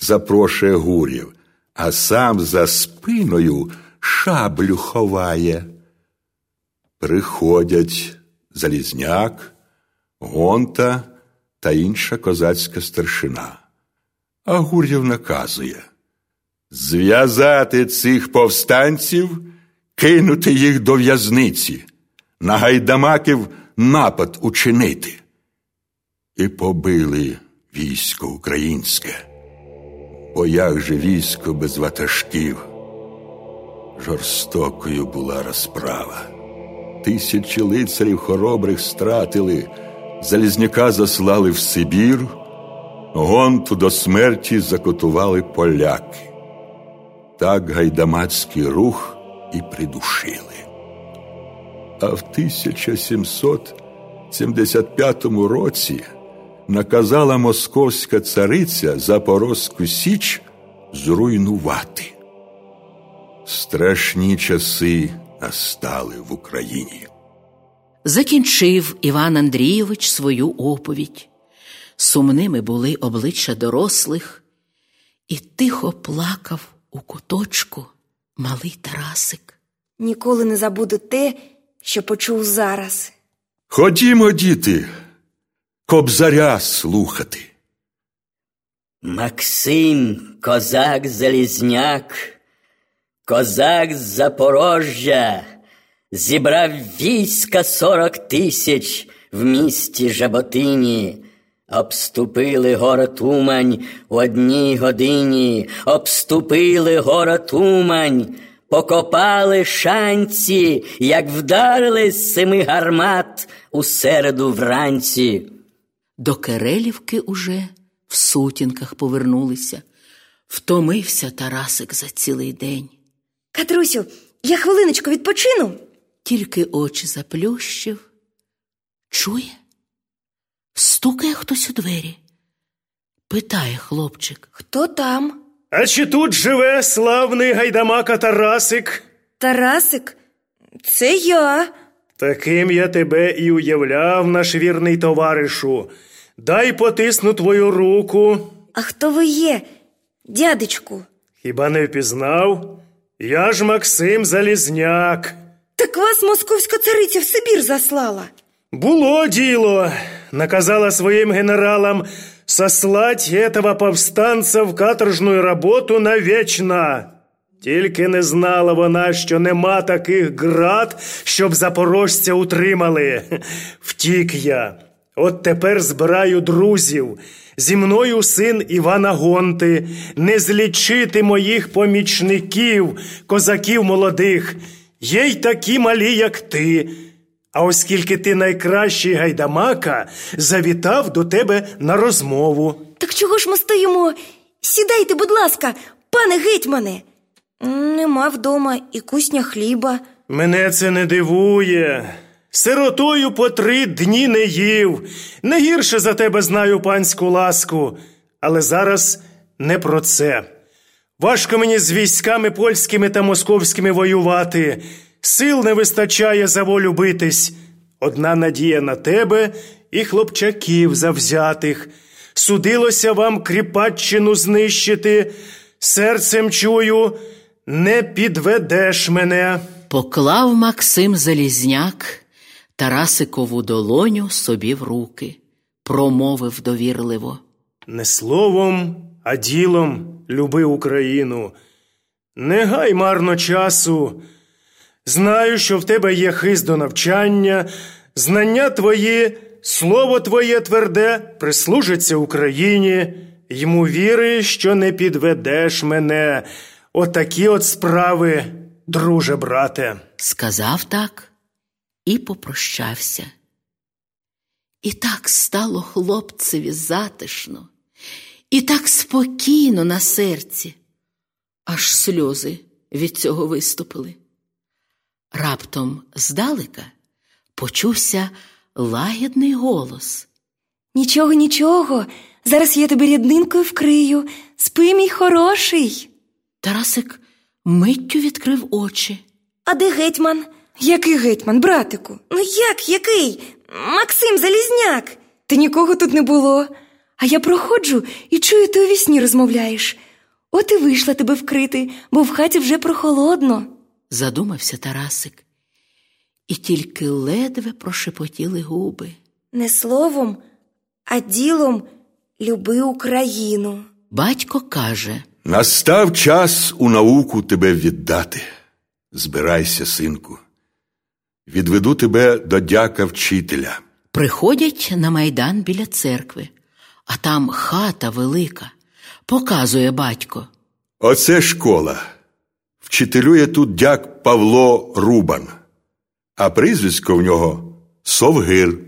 запрошує Гур'єв, а сам за спиною шаблю ховає. Приходять Залізняк, Гонта та інша козацька старшина. А Гур'єв наказує зв'язати цих повстанців, кинути їх до в'язниці, на гайдамаків напад учинити. І побили військо українське. Бо як же військо без ватажків? Жорстокою була розправа. Тисячі лицарів хоробрих стратили, Залізняка заслали в Сибір, гонту до смерті закотували поляки. Так гайдамацький рух і придушили. А в 1775 році наказала московська цариця Запорозьку Січ зруйнувати. Страшні часи настали в Україні. Закінчив Іван Андрійович свою оповідь. Сумними були обличчя дорослих, і тихо плакав у куточку малий Тарасик. Ніколи не забуду те, що почув зараз. Ходімо, діти, кобзаря слухати. Максим, козак Залізняк, козак з Запорожжя, зібрав війська сорок тисяч в місті Жаботині. Обступили город Умань у одній годині, обступили город Умань, покопали шанці, як вдарили з семи гармат у середу вранці. До Керелівки уже в сутінках повернулися. Втомився Тарасик за цілий день. Катрусю, я хвилиночку відпочину. Тільки очі заплющив. Чує? Стукає хтось у двері. Питає хлопчик. Хто там? А чи тут живе славний гайдамака Тарасик? Тарасик? Це я. Таким я тебе і уявляв, наш вірний товаришу. Дай потисну твою руку. А хто ви є, дядечку? Хіба не впізнав? Я ж Максим Залізняк. Так вас московська цариця в Сибір заслала. Було діло. Наказала своим генералам сослать этого повстанца в каторжну роботу навечно. Тільки не знала вона, що нема таких град, щоб запорожця утримали. Втік я. От тепер збираю друзів. Зі мною син Івана Гонти, не злічити моїх помічників, козаків молодих. Є й такі малі, як ти. А оскільки ти найкращий гайдамака, завітав до тебе на розмову. Так чого ж ми стоїмо? Сідайте, будь ласка, пане гетьмане. Нема вдома і кусня хліба. Мене це не дивує. Сиротою по три дні не їв. Не гірше за тебе знаю панську ласку. Але зараз не про це. Важко мені з військами польськими та московськими воювати. Сил не вистачає за волю битись. Одна надія на тебе і хлопчаків завзятих. Судилося вам кріпаччину знищити. Серцем чую, не підведеш мене. Поклав Максим Залізняк Тарасикову долоню собі в руки, промовив довірливо. Не словом, а ділом люби Україну. Не гай марно часу. Знаю, що в тебе є хист до навчання, знання твої, слово твоє тверде прислужиться Україні, йому віри, що не підведеш мене. Отакі от справи, друже брате. Сказав так і попрощався. І так стало хлопцеві затишно, і так спокійно на серці, аж сльози від цього виступили. Раптом здалека почувся лагідний голос. Нічого, нічого. Зараз я тебе ріднинкою вкрию. Спи, мій хороший. Тарасик миттю відкрив очі. А де гетьман? Який гетьман, братику? Ну як, який? Максим Залізняк. Та нікого тут не було. А я проходжу і чую, ти у вісні розмовляєш. От і вийшла тебе вкрити, бо в хаті вже прохолодно. Задумався Тарасик, і тільки ледве прошепотіли губи. Не словом, а ділом люби Україну. Батько каже Настав час у науку тебе віддати. Збирайся, синку. Відведу тебе до дяка вчителя. приходять на майдан біля церкви, а там хата велика, показує батько. Оце школа. Вчителює тут дяк Павло Рубан, а прізвисько в нього Совгир.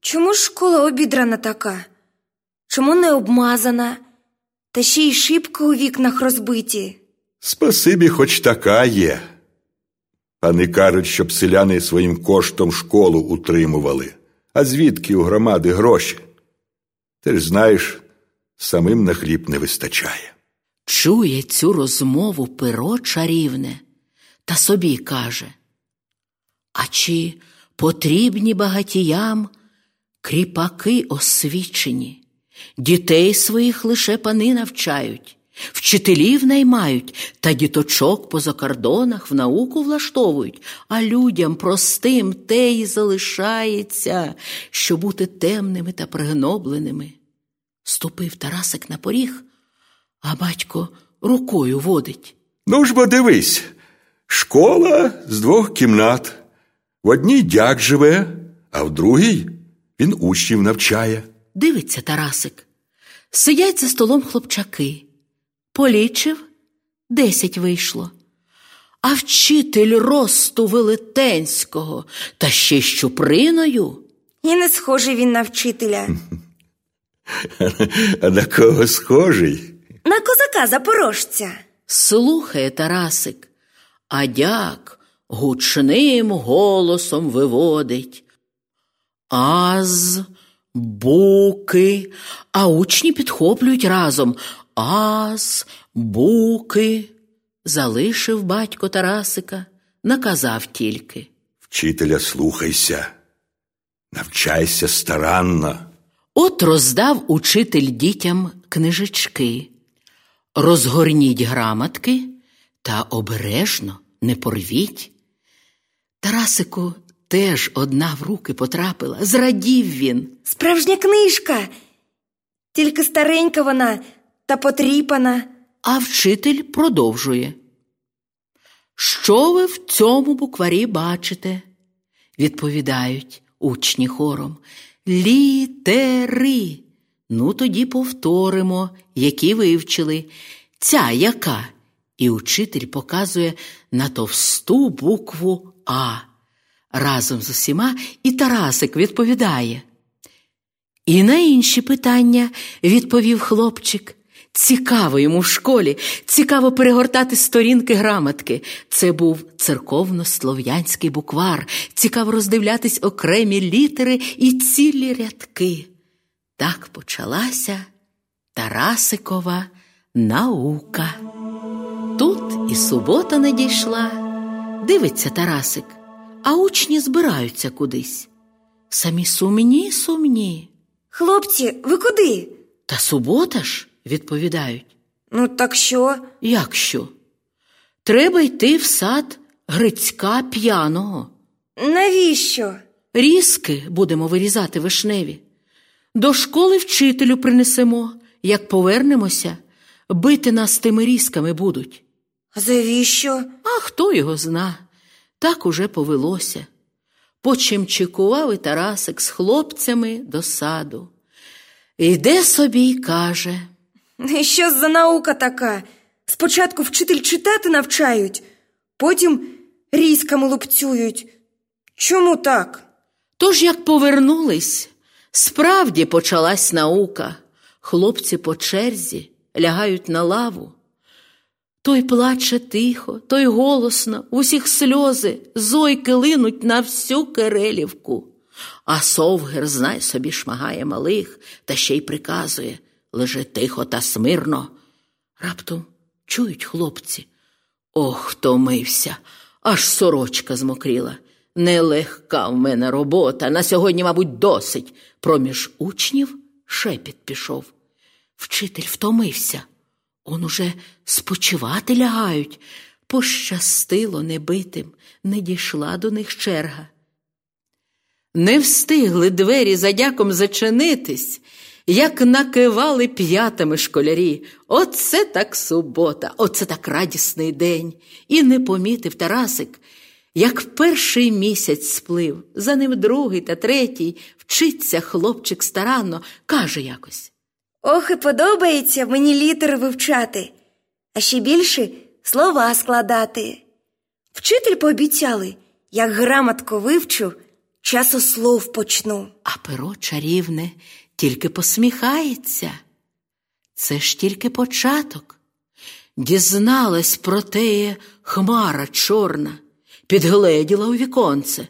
Чому ж школа обідрана така? Чому не обмазана? Та ще й шибки у вікнах розбиті. Спасибі, хоч така є. Пани кажуть, щоб селяни своїм коштом школу утримували. А звідки у громади гроші? Ти ж знаєш, самим на хліб не вистачає. Чує цю розмову перо чарівне та собі каже. А чи потрібні багатіям кріпаки освічені, дітей своїх лише пани навчають, вчителів наймають та діточок по закордонах в науку влаштовують, а людям простим те й залишається, що бути темними та пригнобленими. Ступив Тарасик на поріг, А батько рукою водить. Ну ж бо дивись, школа з двох кімнат. В одній дяк живе, а в другій він учнів навчає. Дивиться Тарасик. Сидять за столом хлопчаки. Полічив десять вийшло. А вчитель росту велетенського та ще щуприною. І не схожий він на вчителя. А на кого схожий? На козака запорожця. Слухає Тарасик, а дяк гучним голосом виводить. Аз, буки, а учні підхоплюють разом. Аз, буки. Залишив батько Тарасика, наказав тільки. Вчителя слухайся, навчайся старанно. От роздав учитель дітям книжечки. Розгорніть грамотки та обережно не порвіть. Тарасику теж одна в руки потрапила, зрадів він. Справжня книжка. Тільки старенька вона та потріпана. А вчитель продовжує. Що ви в цьому букварі бачите? Відповідають учні хором. Літери. Ну, тоді повторимо, які вивчили. Ця яка? І учитель показує на товсту букву А. Разом з усіма і Тарасик відповідає. І на інші питання відповів хлопчик. Цікаво йому в школі, цікаво перегортати сторінки грамотки. Це був церковно-слов'янський буквар, цікаво роздивлятись окремі літери і цілі рядки. Так почалася Тарасикова наука. Тут і субота надійшла. Дивиться Тарасик, а учні збираються кудись. Самі сумні, сумні. Хлопці, ви куди? Та субота ж, відповідають. Ну, так що? Як що? Треба йти в сад Грицька п'яного. Навіщо? Різки будемо вирізати вишневі. До школи вчителю принесемо. Як повернемося, бити нас тими різками будуть. А завіщо? А хто його зна? Так уже повелося. Почимчикував і Тарасик з хлопцями до саду. Йде собі й каже. І Що за наука така? Спочатку вчитель читати навчають, потім різками лупцюють. Чому так? Тож, як повернулись, справді почалась наука. Хлопці по черзі лягають на лаву. Той плаче тихо, той голосно, усіх сльози, зойки линуть на всю Керелівку. А совгер, знай собі, шмагає малих та ще й приказує лежи тихо та смирно. Раптом чують хлопці. Ох, втомився, аж сорочка змокріла. Нелегка в мене робота, на сьогодні, мабуть, досить. Проміж учнів шепіт пішов. Вчитель втомився. Он уже спочивати лягають. Пощастило небитим, не дійшла до них черга. Не встигли двері за дяком зачинитись, як накивали п'ятами школярі. Оце так субота, оце так радісний день. І не помітив Тарасик, як перший місяць сплив, за ним другий та третій, вчиться хлопчик старанно, каже якось. Ох, і подобається мені літери вивчати, а ще більше слова складати. Вчитель пообіцяли, як грамотку вивчу, часослов почну. А перо чарівне тільки посміхається. Це ж тільки початок. Дізналась про теє хмара чорна, підгледіла у віконце.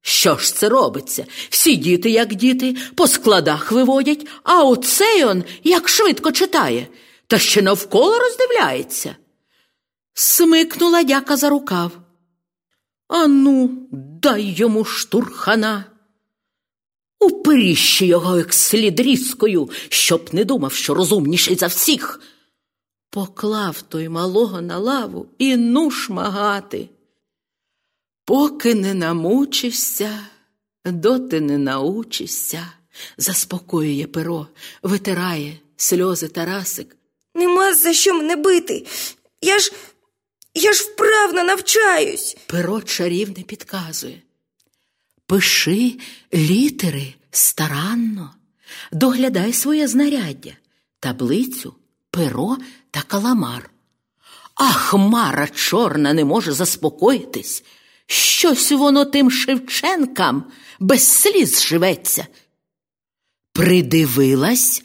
Що ж це робиться? Всі діти, як діти, по складах виводять, а оцей он як швидко читає, та ще навколо роздивляється. Смикнула дяка за рукав. Ану, дай йому штурхана. Упиріщи його як слід різкою, щоб не думав, що розумніший за всіх. Поклав той малого на лаву і ну шмагати. Поки не намучишся, доти не научишся, заспокоює перо, витирає сльози Тарасик. Нема за що мене бити. Я ж я ж вправно навчаюсь. Перо чарівне підказує. Пиши літери старанно, доглядай своє знаряддя, таблицю, перо та каламар. А хмара чорна не може заспокоїтись. Щось воно тим Шевченкам без сліз живеться. Придивилась,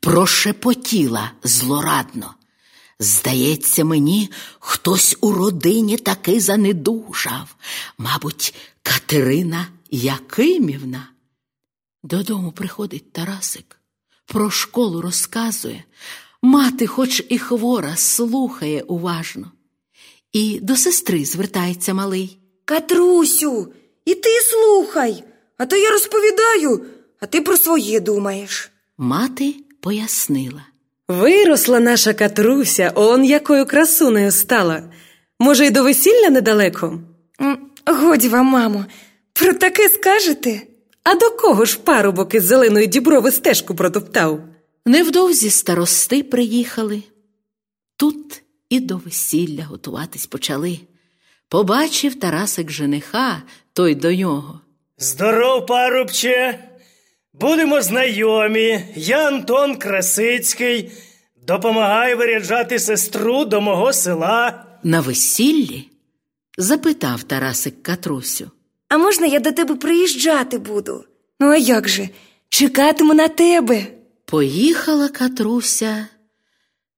прошепотіла злорадно. Здається, мені, хтось у родині таки занедужав, мабуть, Катерина Якимівна. Додому приходить Тарасик, про школу розказує, мати, хоч і хвора, слухає уважно. І до сестри звертається малий. Катрусю, і ти слухай, а то я розповідаю, а ти про своє думаєш. Мати пояснила. Виросла наша Катруся, он якою красунею стала. Може, й до весілля недалеко? Годі вам, мамо, про таке скажете? А до кого ж парубок із зеленої діброви стежку протоптав? Невдовзі старости приїхали. Тут і до весілля готуватись почали. Побачив Тарасик жениха, той до нього. Здоров, парубче! Будемо знайомі. Я Антон Красицький. Допомагаю виряджати сестру до мого села. На весіллі запитав Тарасик Катрусю. А можна я до тебе приїжджати буду? Ну, а як же? Чекатиму на тебе. Поїхала Катруся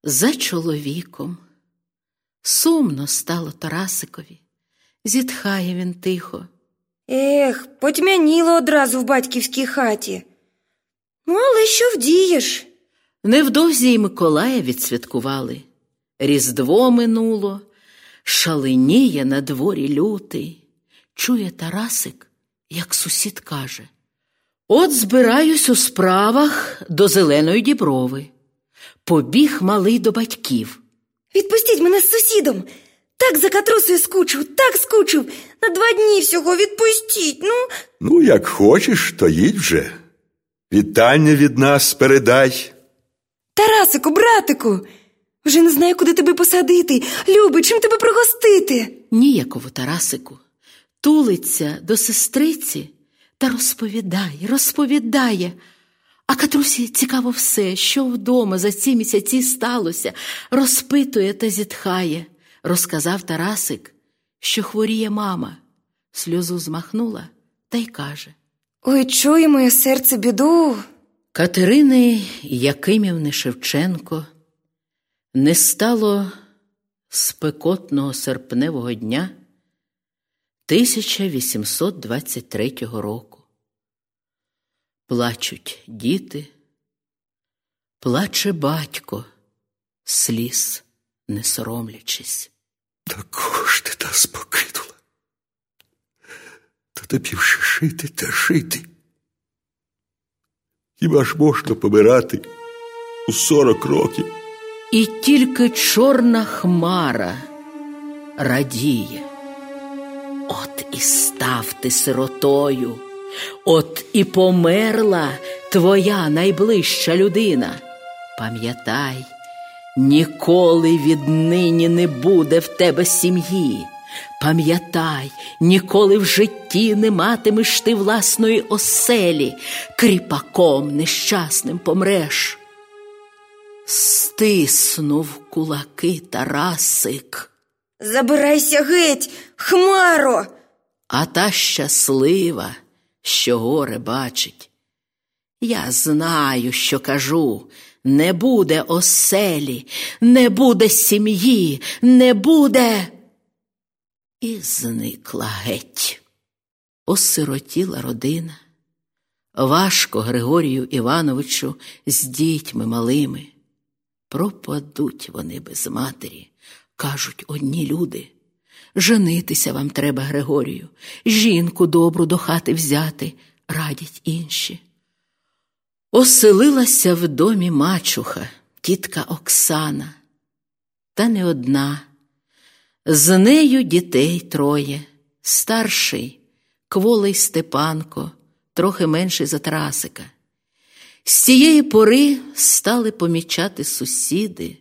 за чоловіком. Сумно стало Тарасикові. Зітхає він тихо. Ех, потьмяніло одразу в батьківській хаті. Ну, але що вдієш? Невдовзі й Миколая відсвяткували. Різдво минуло, шаленіє на дворі лютий. Чує Тарасик, як сусід каже. От збираюсь у справах до зеленої діброви. Побіг малий до батьків. Відпустіть мене з сусідом. Так за катрусою скучив, так скучив. На два дні всього відпустіть. Ну, Ну, як хочеш, то їдь вже. Вітання від нас передай. Тарасику, братику, вже не знаю, куди тебе посадити. Люби, чим тебе пригостити? Ніяково Тарасику тулиться до сестриці та розповідає, розповідає. А Катрусі цікаво все, що вдома за ці місяці сталося, розпитує та зітхає. Розказав Тарасик, що хворіє мама. Сльозу змахнула та й каже. Ой, чує моє серце біду. Катерини Якимівни Шевченко не стало спекотного серпневого дня 1823 року. Плачуть діти, плаче батько, сліз не соромлячись. Також ти нас покинула. Та тобі вже шити та жити. Хіба ж можна помирати у сорок років? І тільки чорна хмара радіє. От і став ти сиротою, от і померла твоя найближча людина. Пам'ятай, ніколи віднині не буде в тебе сім'ї. Пам'ятай, ніколи в житті не матимеш ти власної оселі, кріпаком нещасним помреш. Стиснув кулаки Тарасик, Забирайся геть, хмаро. а та щаслива, що горе бачить. Я знаю, що кажу, не буде оселі, не буде сім'ї, не буде. І зникла геть. Осиротіла родина. Важко Григорію Івановичу з дітьми малими. Пропадуть вони без матері, кажуть одні люди. Женитися вам треба, Григорію, жінку добру до хати взяти, радять інші. Оселилася в домі мачуха, тітка Оксана, та не одна. З нею дітей троє, старший кволий Степанко, трохи менший за Тарасика. З цієї пори стали помічати сусіди,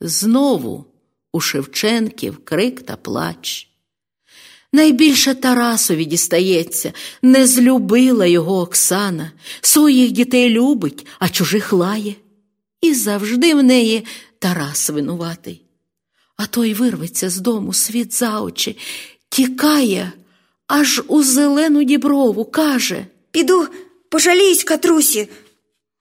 Знову у Шевченків крик та плач. Найбільше Тарасові дістається, не злюбила його Оксана, своїх дітей любить, а чужих лає. І завжди в неї Тарас винуватий. А той вирветься з дому світ за очі, тікає аж у зелену діброву, каже Піду пожаліюсь катрусі.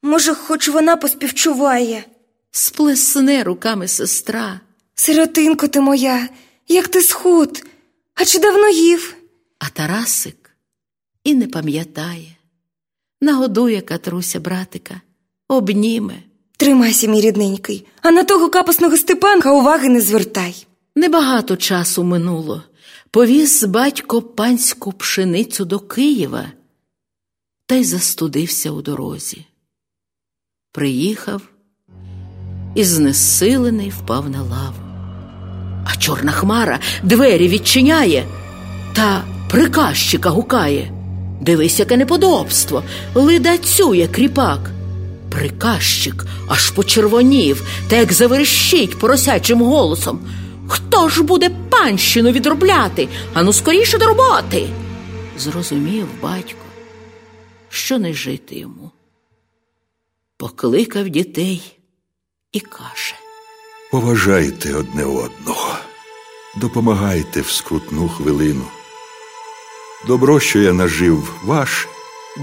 Може, хоч вона поспівчуває. сплесне руками сестра. Сиротинко ти моя, як ти схуд, а чи давно їв? А Тарасик і не пам'ятає. Нагодує Катруся братика, обніме. Тримайся, мій рідненький, а на того капосного Степанка уваги не звертай. Небагато часу минуло. Повіз батько панську пшеницю до Києва та й застудився у дорозі. Приїхав і знесилений впав на лаву. А чорна хмара двері відчиняє та приказчика гукає. Дивись, яке неподобство, лидацює кріпак. Приказчик аж почервонів та як заверещить поросячим голосом. Хто ж буде панщину відробляти? Ану скоріше до роботи. Зрозумів батько, що не жити йому. Покликав дітей і каже. Поважайте одне одного, допомагайте в скрутну хвилину. Добро, що я нажив ваше,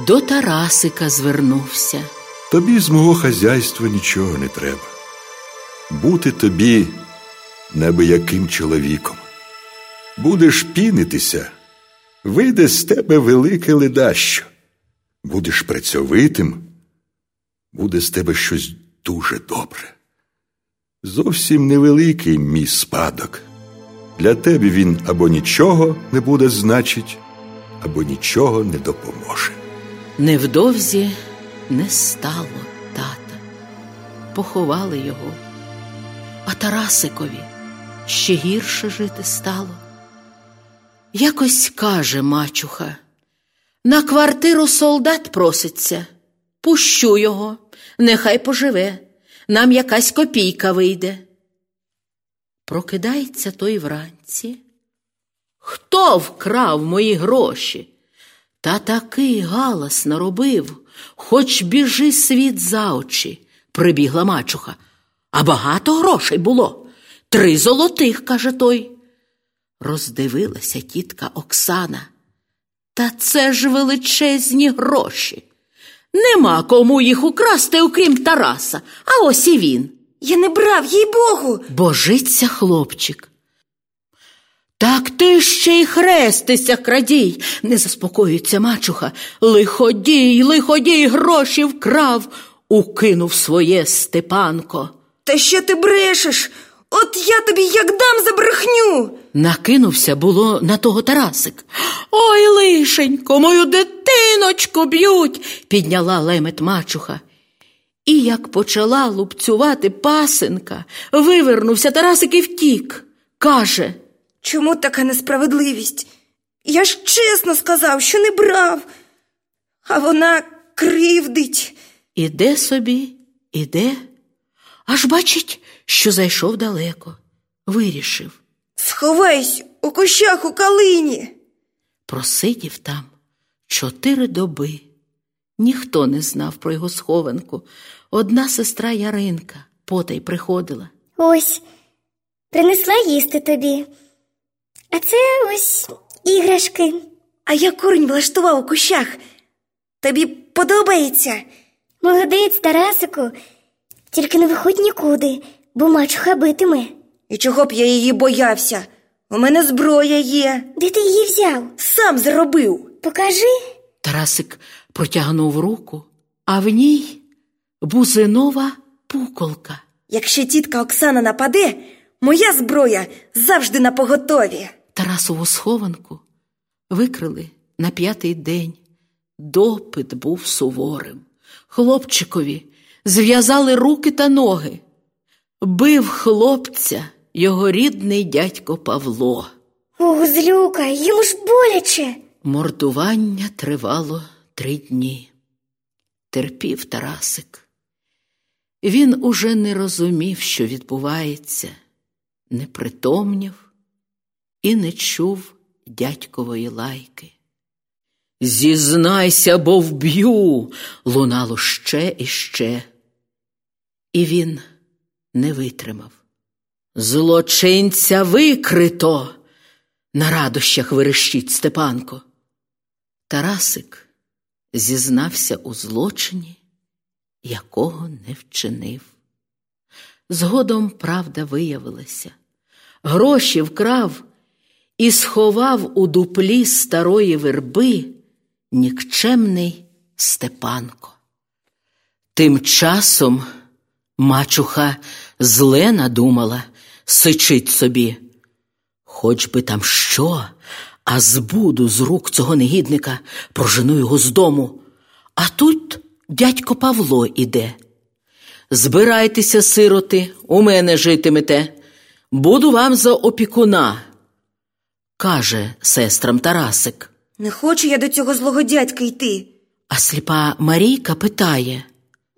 До Тарасика звернувся. тобі з мого хазяйства нічого не треба. Бути тобі небияким чоловіком. Будеш пінитися, вийде з тебе велике ледащо. Будеш працьовитим, буде з тебе щось дуже добре. Зовсім невеликий мій спадок. Для тебе він або нічого не буде значить, або нічого не допоможе. Невдовзі не стало тата. Поховали його. А Тарасикові ще гірше жити стало. Якось каже мачуха, на квартиру солдат проситься, пущу його, нехай поживе, нам якась копійка вийде. Прокидається той вранці. Хто вкрав мої гроші? Та такий галас наробив, хоч біжи світ за очі, прибігла мачуха. А багато грошей було. Три золотих, каже той. Роздивилася тітка Оксана. Та це ж величезні гроші. Нема кому їх украсти, окрім Тараса, а ось і він. Я не брав, їй Богу. Божиться хлопчик. Так ти ще й хрестися, крадій, не заспокоюється мачуха. Лиходій, лиходій, гроші вкрав, укинув своє Степанко. Та що ти брешеш? От я тобі як дам за брехню. Накинувся було на того Тарасик. Ой, лишенько, мою дитиночку б'ють, підняла лемет мачуха. І як почала лупцювати пасенка, вивернувся Тарасик і втік. Каже Чому така несправедливість? Я ж чесно сказав, що не брав, а вона кривдить. Іде собі, іде, аж бачить, що зайшов далеко, вирішив. Сховайся у кущах у калині. Просидів там чотири доби. Ніхто не знав про його схованку. Одна сестра Яринка потай приходила. Ось, принесла їсти тобі. А це ось іграшки. А я корінь влаштував у кущах. Тобі подобається? Молодець, Тарасику. Тільки не виходь нікуди, бо мачуха битиме. І чого б я її боявся? У мене зброя є. Де ти її взяв? Сам заробив. Покажи. Тарасик протягнув руку, а в ній бузинова пуколка. Якщо тітка Оксана нападе, моя зброя завжди на поготові. Тарасову схованку викрили на п'ятий день. Допит був суворим. Хлопчикові зв'язали руки та ноги. Бив хлопця його рідний дядько Павло. Ох, злюка, йому ж боляче. Мордування тривало три дні. Терпів Тарасик. Він уже не розумів, що відбувається, не притомнів і не чув дядькової лайки. Зізнайся, бо вб'ю, лунало ще і ще. І він не витримав. Злочинця викрито, на радощах верещить Степанко. Тарасик зізнався у злочині, якого не вчинив. Згодом правда виявилася. Гроші вкрав і сховав у дуплі старої верби нікчемний Степанко. Тим часом мачуха зле надумала, сичить собі. Хоч би там що, а збуду з рук цього негідника, прожену його з дому. А тут дядько Павло іде. Збирайтеся, сироти, у мене житимете, буду вам за опікуна, каже сестрам Тарасик. Не хочу я до цього злого дядька йти. А сліпа Марійка питає.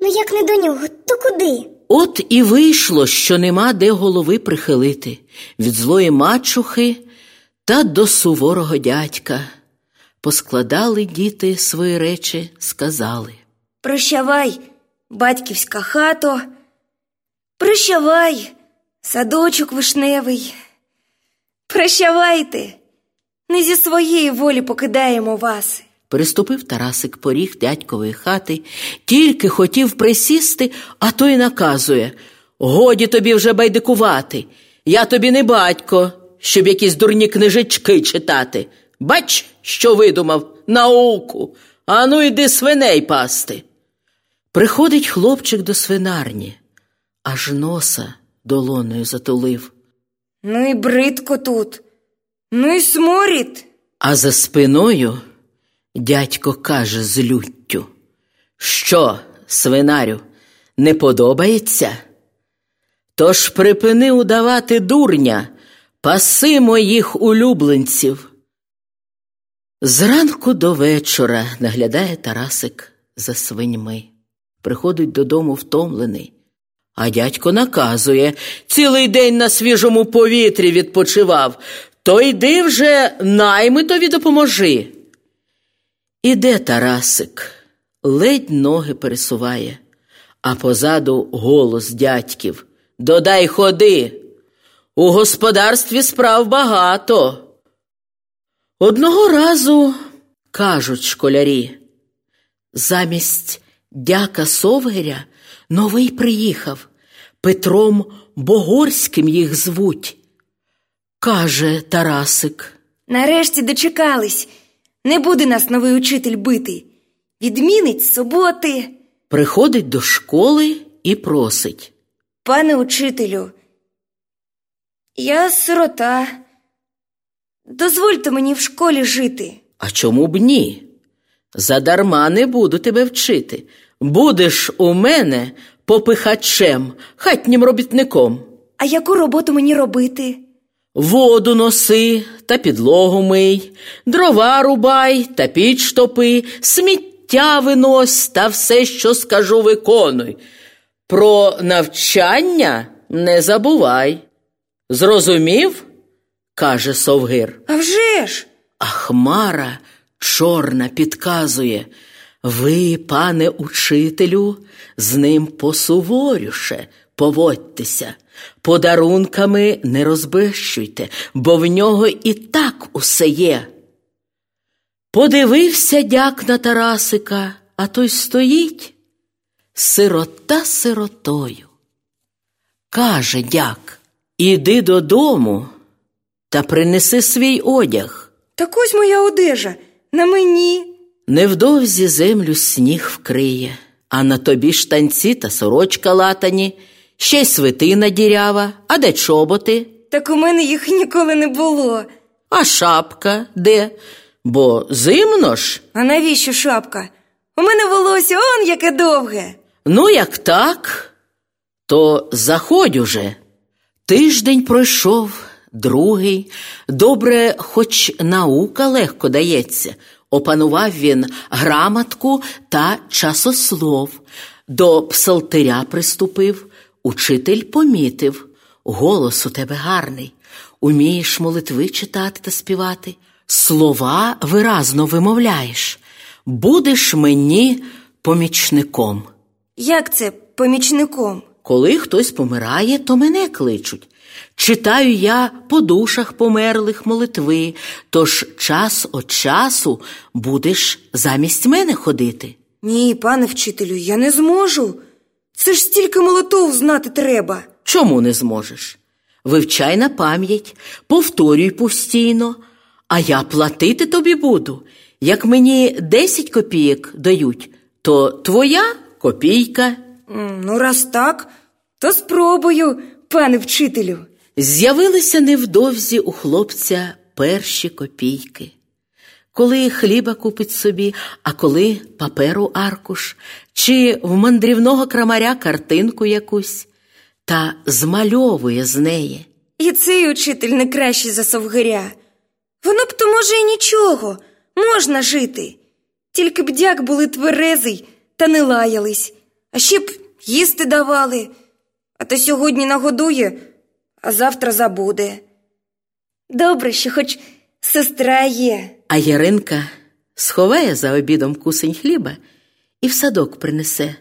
Ну як не до нього, то куди? От і вийшло, що нема де голови прихилити від злої мачухи та до суворого дядька. Поскладали діти свої речі, сказали. Прощавай, батьківська хато. Прощавай, садочок вишневий. Прощавайте, не зі своєї волі покидаємо вас. Переступив Тарасик поріг дядькової хати, тільки хотів присісти, а той наказує Годі тобі вже байдикувати. Я тобі не батько, щоб якісь дурні книжечки читати. Бач, що видумав науку. Ану, йди свиней пасти. Приходить хлопчик до свинарні, аж носа долоною затулив. Ну і бридко тут, ну і сморід. А за спиною дядько каже з люттю. Що, свинарю, не подобається? Тож припини удавати дурня, паси моїх улюбленців. Зранку до вечора наглядає Тарасик за свиньми. Приходить додому втомлений, а дядько наказує цілий день на свіжому повітрі відпочивав. То йди вже наймитові допоможи. Іде Тарасик, ледь ноги пересуває, а позаду голос дядьків Додай ходи. У господарстві справ багато. Одного разу, кажуть школярі, замість дяка Совгиря новий приїхав, Петром Богорським їх звуть. Каже Тарасик. Нарешті дочекались. Не буде нас новий учитель бити. Відмінить суботи. Приходить до школи і просить. Пане учителю, я сирота. Дозвольте мені в школі жити. А чому б ні? Задарма не буду тебе вчити. Будеш у мене попихачем, хатнім робітником. А яку роботу мені робити? Воду носи та підлогу мий, дрова рубай та піч топи, сміття винось та все, що скажу, виконуй. Про навчання не забувай. Зрозумів? каже Совгир. А вже ж! А хмара чорна підказує. Ви, пане учителю, з ним посуворюше поводьтеся, подарунками не розбещуйте, бо в нього і так усе є. Подивився дяк на Тарасика, а той стоїть сирота сиротою. Каже дяк, іди додому та принеси свій одяг. Так ось моя одежа на мені. Невдовзі землю сніг вкриє, а на тобі штанці та сорочка латані, ще й свитина дірява, а де чоботи? Так у мене їх ніколи не було. А шапка де? Бо зимно ж. А навіщо шапка? У мене волосся он яке довге. Ну, як так, то заходь уже. Тиждень пройшов, другий. Добре, хоч наука легко дається. Опанував він грамотку та часослов. До псалтиря приступив, учитель помітив. Голос у тебе гарний, умієш молитви читати та співати, слова виразно вимовляєш. Будеш мені помічником. Як це помічником? Коли хтось помирає, то мене кличуть. Читаю я по душах померлих молитви, тож час від часу будеш замість мене ходити. Ні, пане вчителю, я не зможу. Це ж стільки молотов знати треба. Чому не зможеш? Вивчай на пам'ять, повторюй постійно, а я платити тобі буду. Як мені 10 копійок дають, то твоя копійка. Ну, раз так, то спробую, пане вчителю. З'явилися невдовзі у хлопця перші копійки. Коли хліба купить собі, а коли паперу аркуш, чи в мандрівного крамаря картинку якусь, та змальовує з неї. І цей учитель не кращий за совгиря. Воно б то, може, і нічого, можна жити. Тільки б дяк були тверезий та не лаялись, а ще б їсти давали. А то сьогодні нагодує, а завтра забуде. Добре, що хоч сестра є. А Яринка сховає за обідом кусень хліба і в садок принесе.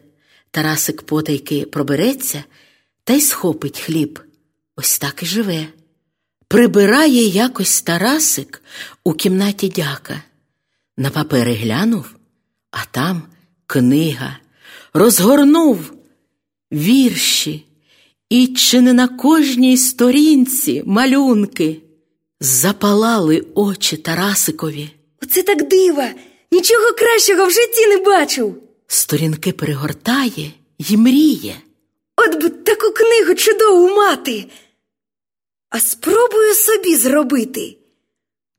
Тарасик потайки пробереться та й схопить хліб. Ось так і живе. Прибирає якось Тарасик у кімнаті дяка. На папери глянув, а там книга. Розгорнув вірші, і чи не на кожній сторінці малюнки. Запалали очі Тарасикові. Оце так дива! Нічого кращого в житті не бачив. Сторінки перегортає й мріє. От би таку книгу чудову мати. А спробую собі зробити.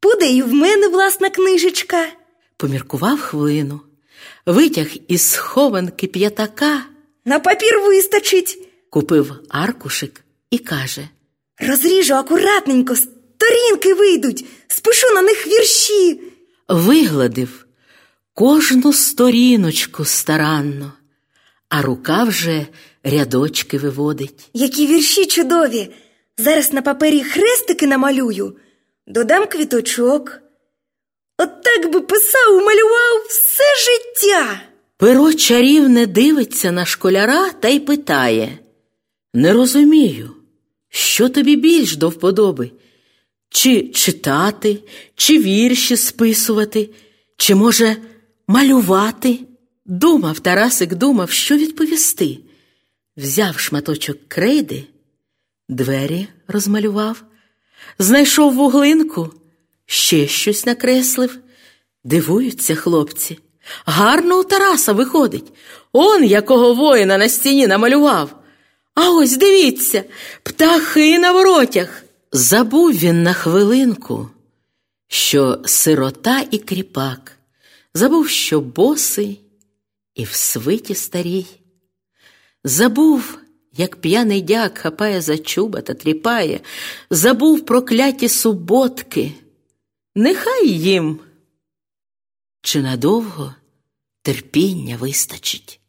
Буде і в мене власна книжечка. Поміркував хвилину, витяг із схованки п'ятака, На папір вистачить. купив аркушик і каже: Розріжу акуратненько, сторінки вийдуть, спишу на них вірші. вигладив кожну сторіночку старанно, а рука вже рядочки виводить. Які вірші чудові. Зараз на папері хрестики намалюю, додам квіточок. От так би писав, малював все життя. Перо чарівне дивиться на школяра та й питає: Не розумію, що тобі більш до вподоби? Чи читати, чи вірші списувати, чи, може, малювати? Думав Тарасик, думав, що відповісти. Взяв шматочок крейди, двері розмалював, знайшов вуглинку, ще щось накреслив. Дивуються хлопці. Гарно у Тараса виходить. Он якого воїна на стіні намалював. А ось дивіться, птахи на воротях. Забув він на хвилинку, що сирота і кріпак, забув, що босий і в свиті старій. Забув, як п'яний дяк хапає за чуба та тріпає, забув прокляті суботки. Нехай їм. Чи надовго терпіння вистачить?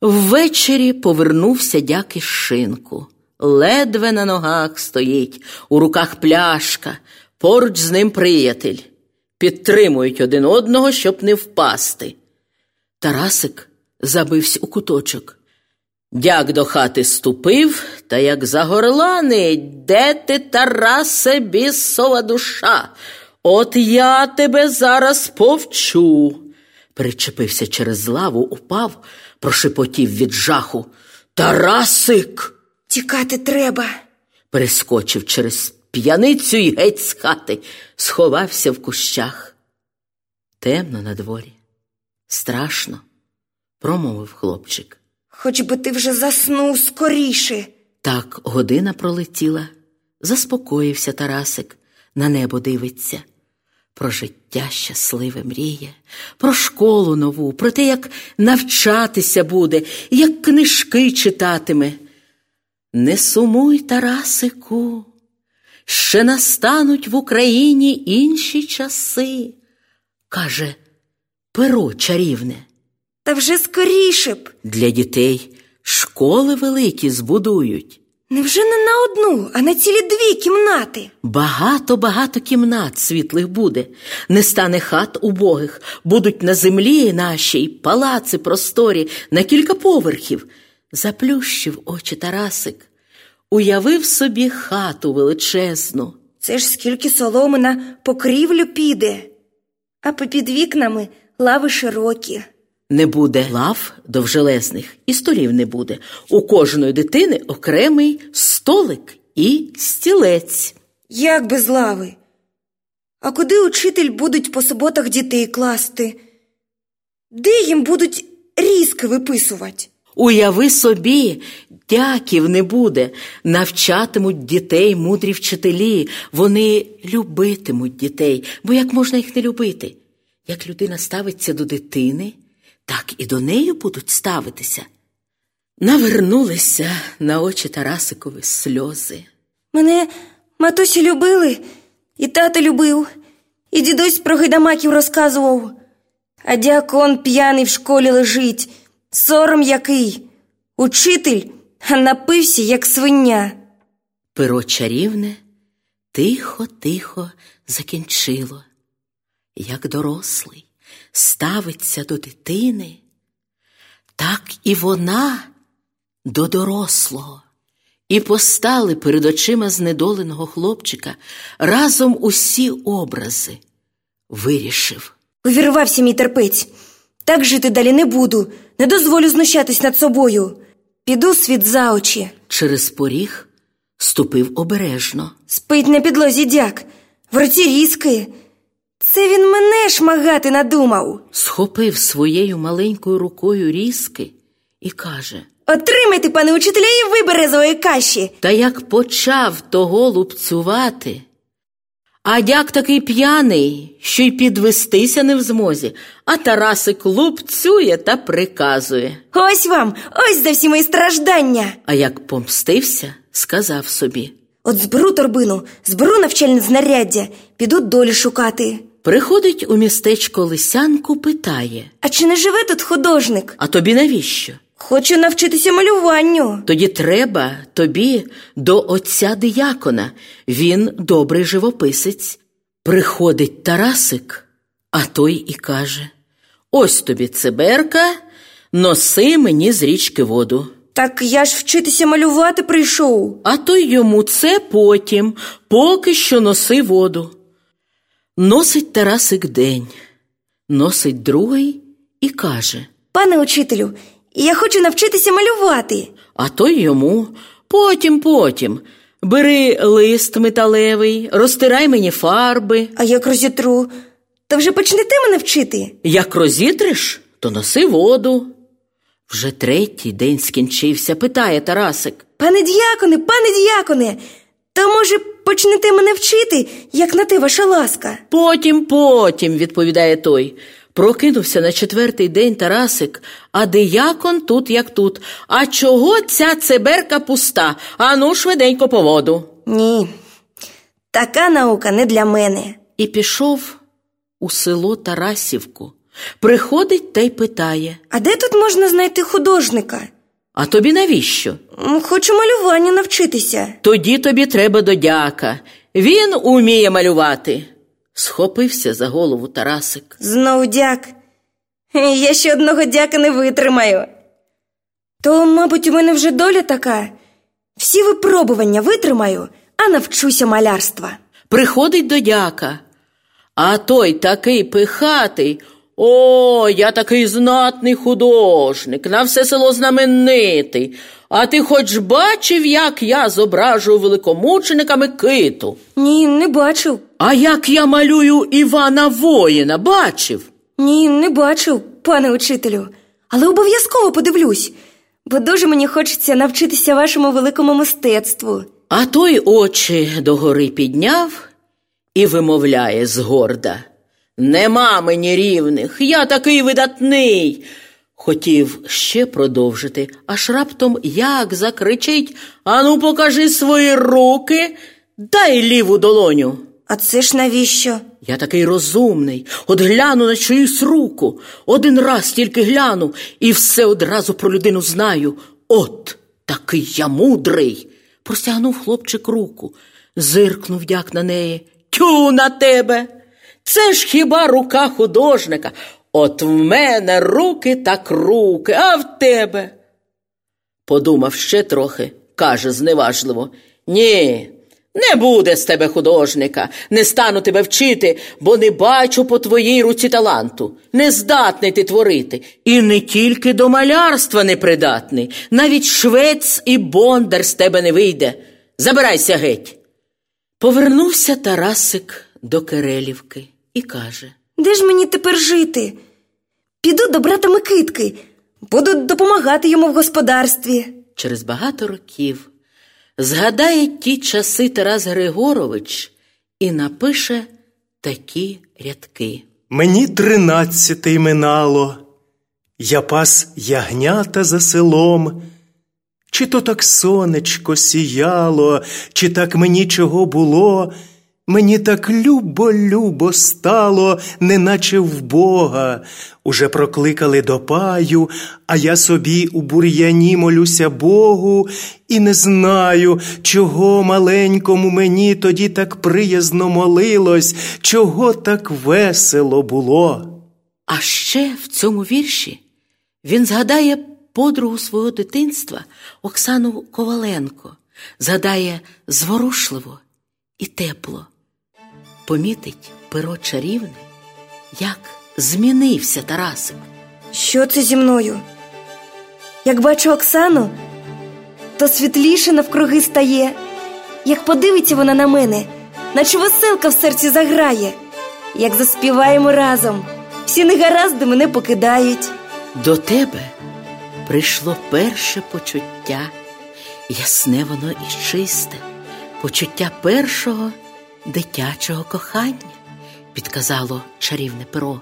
Ввечері повернувся дяк із шинку. Ледве на ногах стоїть, у руках пляшка, поруч з ним приятель. Підтримують один одного, щоб не впасти. Тарасик забився у куточок. Дяк до хати ступив, та як загорланить, де ти, Тарасе, бісова душа? От я тебе зараз повчу. Причепився через лаву, упав, прошепотів від жаху. Тарасик! Тікати треба. Перескочив через п'яницю й геть з хати, сховався в кущах. Темно на дворі. Страшно, промовив хлопчик. Хоч би ти вже заснув скоріше. Так година пролетіла, заспокоївся Тарасик, на небо дивиться. Про життя щасливе мріє, про школу нову, про те, як навчатися буде, як книжки читатиме. Не сумуй, Тарасику, ще настануть в Україні інші часи, каже перо чарівне. Та вже скоріше б. Для дітей школи великі збудують. Невже не на одну, а на цілі дві кімнати? Багато-багато кімнат світлих буде, не стане хат убогих, будуть на землі нашій палаци просторі на кілька поверхів. Заплющив очі Тарасик, уявив собі хату величезну. Це ж скільки соломи на покрівлю піде, а попід вікнами лави широкі. Не буде лав довжелезних і столів не буде. У кожної дитини окремий столик і стілець. Як без лави? А куди учитель будуть по суботах дітей класти? Де їм будуть різки виписувати? Уяви собі, дяків не буде, навчатимуть дітей мудрі вчителі, вони любитимуть дітей, бо як можна їх не любити? Як людина ставиться до дитини, так і до неї будуть ставитися. Навернулися на очі Тарасикові сльози. Мене матусі любили, і тато любив, і дідусь про гайдамаків розказував. А дякон п'яний в школі лежить, сором який. Учитель напився, як свиня. Перо чарівне тихо-тихо закінчило, як дорослий ставиться до дитини, так і вона до дорослого. І постали перед очима знедоленого хлопчика разом усі образи. Вирішив. Увірвався мій терпець. Так жити далі не буду, не дозволю знущатись над собою. Піду світ за очі. Через поріг ступив обережно. Спить на підлозі дяк, в руці різки. Це він мене шмагати надумав. Схопив своєю маленькою рукою різки і каже Отримайте, пане учителя, і ви березової каші. Та як почав того лупцювати, а дяк такий п'яний, що й підвестися не в змозі, а Тарасик лупцює та приказує. Ось вам, ось за всі мої страждання. А як помстився, сказав собі. От зберу торбину, зберу навчальне знаряддя, піду долі шукати. Приходить у містечко Лисянку, питає А чи не живе тут художник? А тобі навіщо? Хочу навчитися малюванню. Тоді треба тобі до отця диякона. Він добрий живописець. Приходить Тарасик, а той і каже: Ось тобі циберка, носи мені з річки воду. Так я ж вчитися малювати прийшов. А той йому це потім, поки що носи воду. Носить Тарасик день, носить другий і каже: Пане учителю, я хочу навчитися малювати. А той йому потім, потім. Бери лист металевий, розтирай мені фарби. А як розітру, то вже почнете мене вчити? Як розітриш, то носи воду. Вже третій день скінчився, питає Тарасик. Пане діяконе, пане діяконе, то, може, почнете мене вчити, як на те ваша ласка? Потім, потім, відповідає той. Прокинувся на четвертий день Тарасик, а диякон тут, як тут. А чого ця циберка пуста? Ану, швиденько по воду. Ні, така наука не для мене. І пішов у село Тарасівку. Приходить та й питає А де тут можна знайти художника? А тобі навіщо? Хочу малюванню навчитися. Тоді тобі треба до дяка. Він уміє малювати. Схопився за голову Тарасик. Знов дяк. Я ще одного дяка не витримаю. То, мабуть, у мене вже доля така. Всі випробування витримаю, а навчуся малярства. Приходить до дяка, а той такий пихатий. О, я такий знатний художник, на все село знаменитий. А ти хоч бачив, як я зображую великомученика Микиту? Ні, не бачив. А як я малюю Івана воїна, бачив? Ні, не бачив, пане учителю. Але обов'язково подивлюсь, бо дуже мені хочеться навчитися вашому великому мистецтву. А той очі догори підняв і вимовляє згорда. Нема мені рівних, я такий видатний. Хотів ще продовжити, аж раптом як закричить Ану, покажи свої руки, дай ліву долоню. А це ж навіщо? Я такий розумний. От гляну на чиюсь руку. Один раз тільки гляну і все одразу про людину знаю. От такий я мудрий. Простягнув хлопчик руку, зиркнув як на неї. Тю на тебе. Це ж хіба рука художника? От в мене руки так руки, а в тебе. Подумав ще трохи, каже зневажливо. Ні, не буде з тебе художника, не стану тебе вчити, бо не бачу по твоїй руці таланту. Нездатний ти творити. І не тільки до малярства непридатний, навіть швець і бондар з тебе не вийде. Забирайся геть. Повернувся Тарасик до Керелівки і каже Де ж мені тепер жити? Піду до брата Микитки, буду допомагати йому в господарстві. через багато років згадає ті часи Тарас Григорович і напише такі рядки. Мені тринадцяте минало, я пас ягнята за селом. Чи то так сонечко сіяло, чи так мені чого було, мені так любо-любо стало, неначе в Бога. Уже прокликали до паю, а я собі у бур'яні молюся Богу, і не знаю, чого маленькому мені тоді так приязно молилось, чого так весело було. А ще в цьому вірші він згадає подругу свого дитинства Оксану Коваленко, згадає зворушливо і тепло. Помітить перо чарівне, як змінився Тарасик. Що це зі мною? Як бачу Оксану, то світліше навкруги стає. Як подивиться вона на мене, наче веселка в серці заграє. Як заспіваємо разом, всі негаразди мене покидають. До тебе прийшло перше почуття, ясне воно і чисте, почуття першого дитячого кохання, підказало чарівне перо.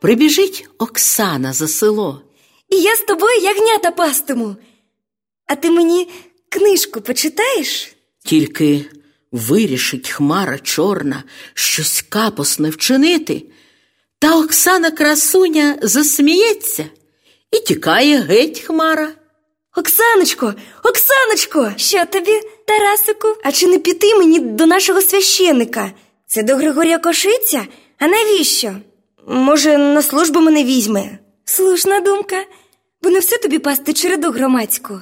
Прибіжить Оксана за село. І я з тобою ягнята пастиму. А ти мені книжку почитаєш? Тільки вирішить хмара чорна щось капосне вчинити, та Оксана красуня засміється і тікає геть хмара. Оксаночко, Оксаночко, що тобі, Тарасику? А чи не піти мені до нашого священика? Це до Григорія Кошиця? А навіщо? Може, на службу мене візьме? Слушна думка, бо не все тобі пасти череду громадську.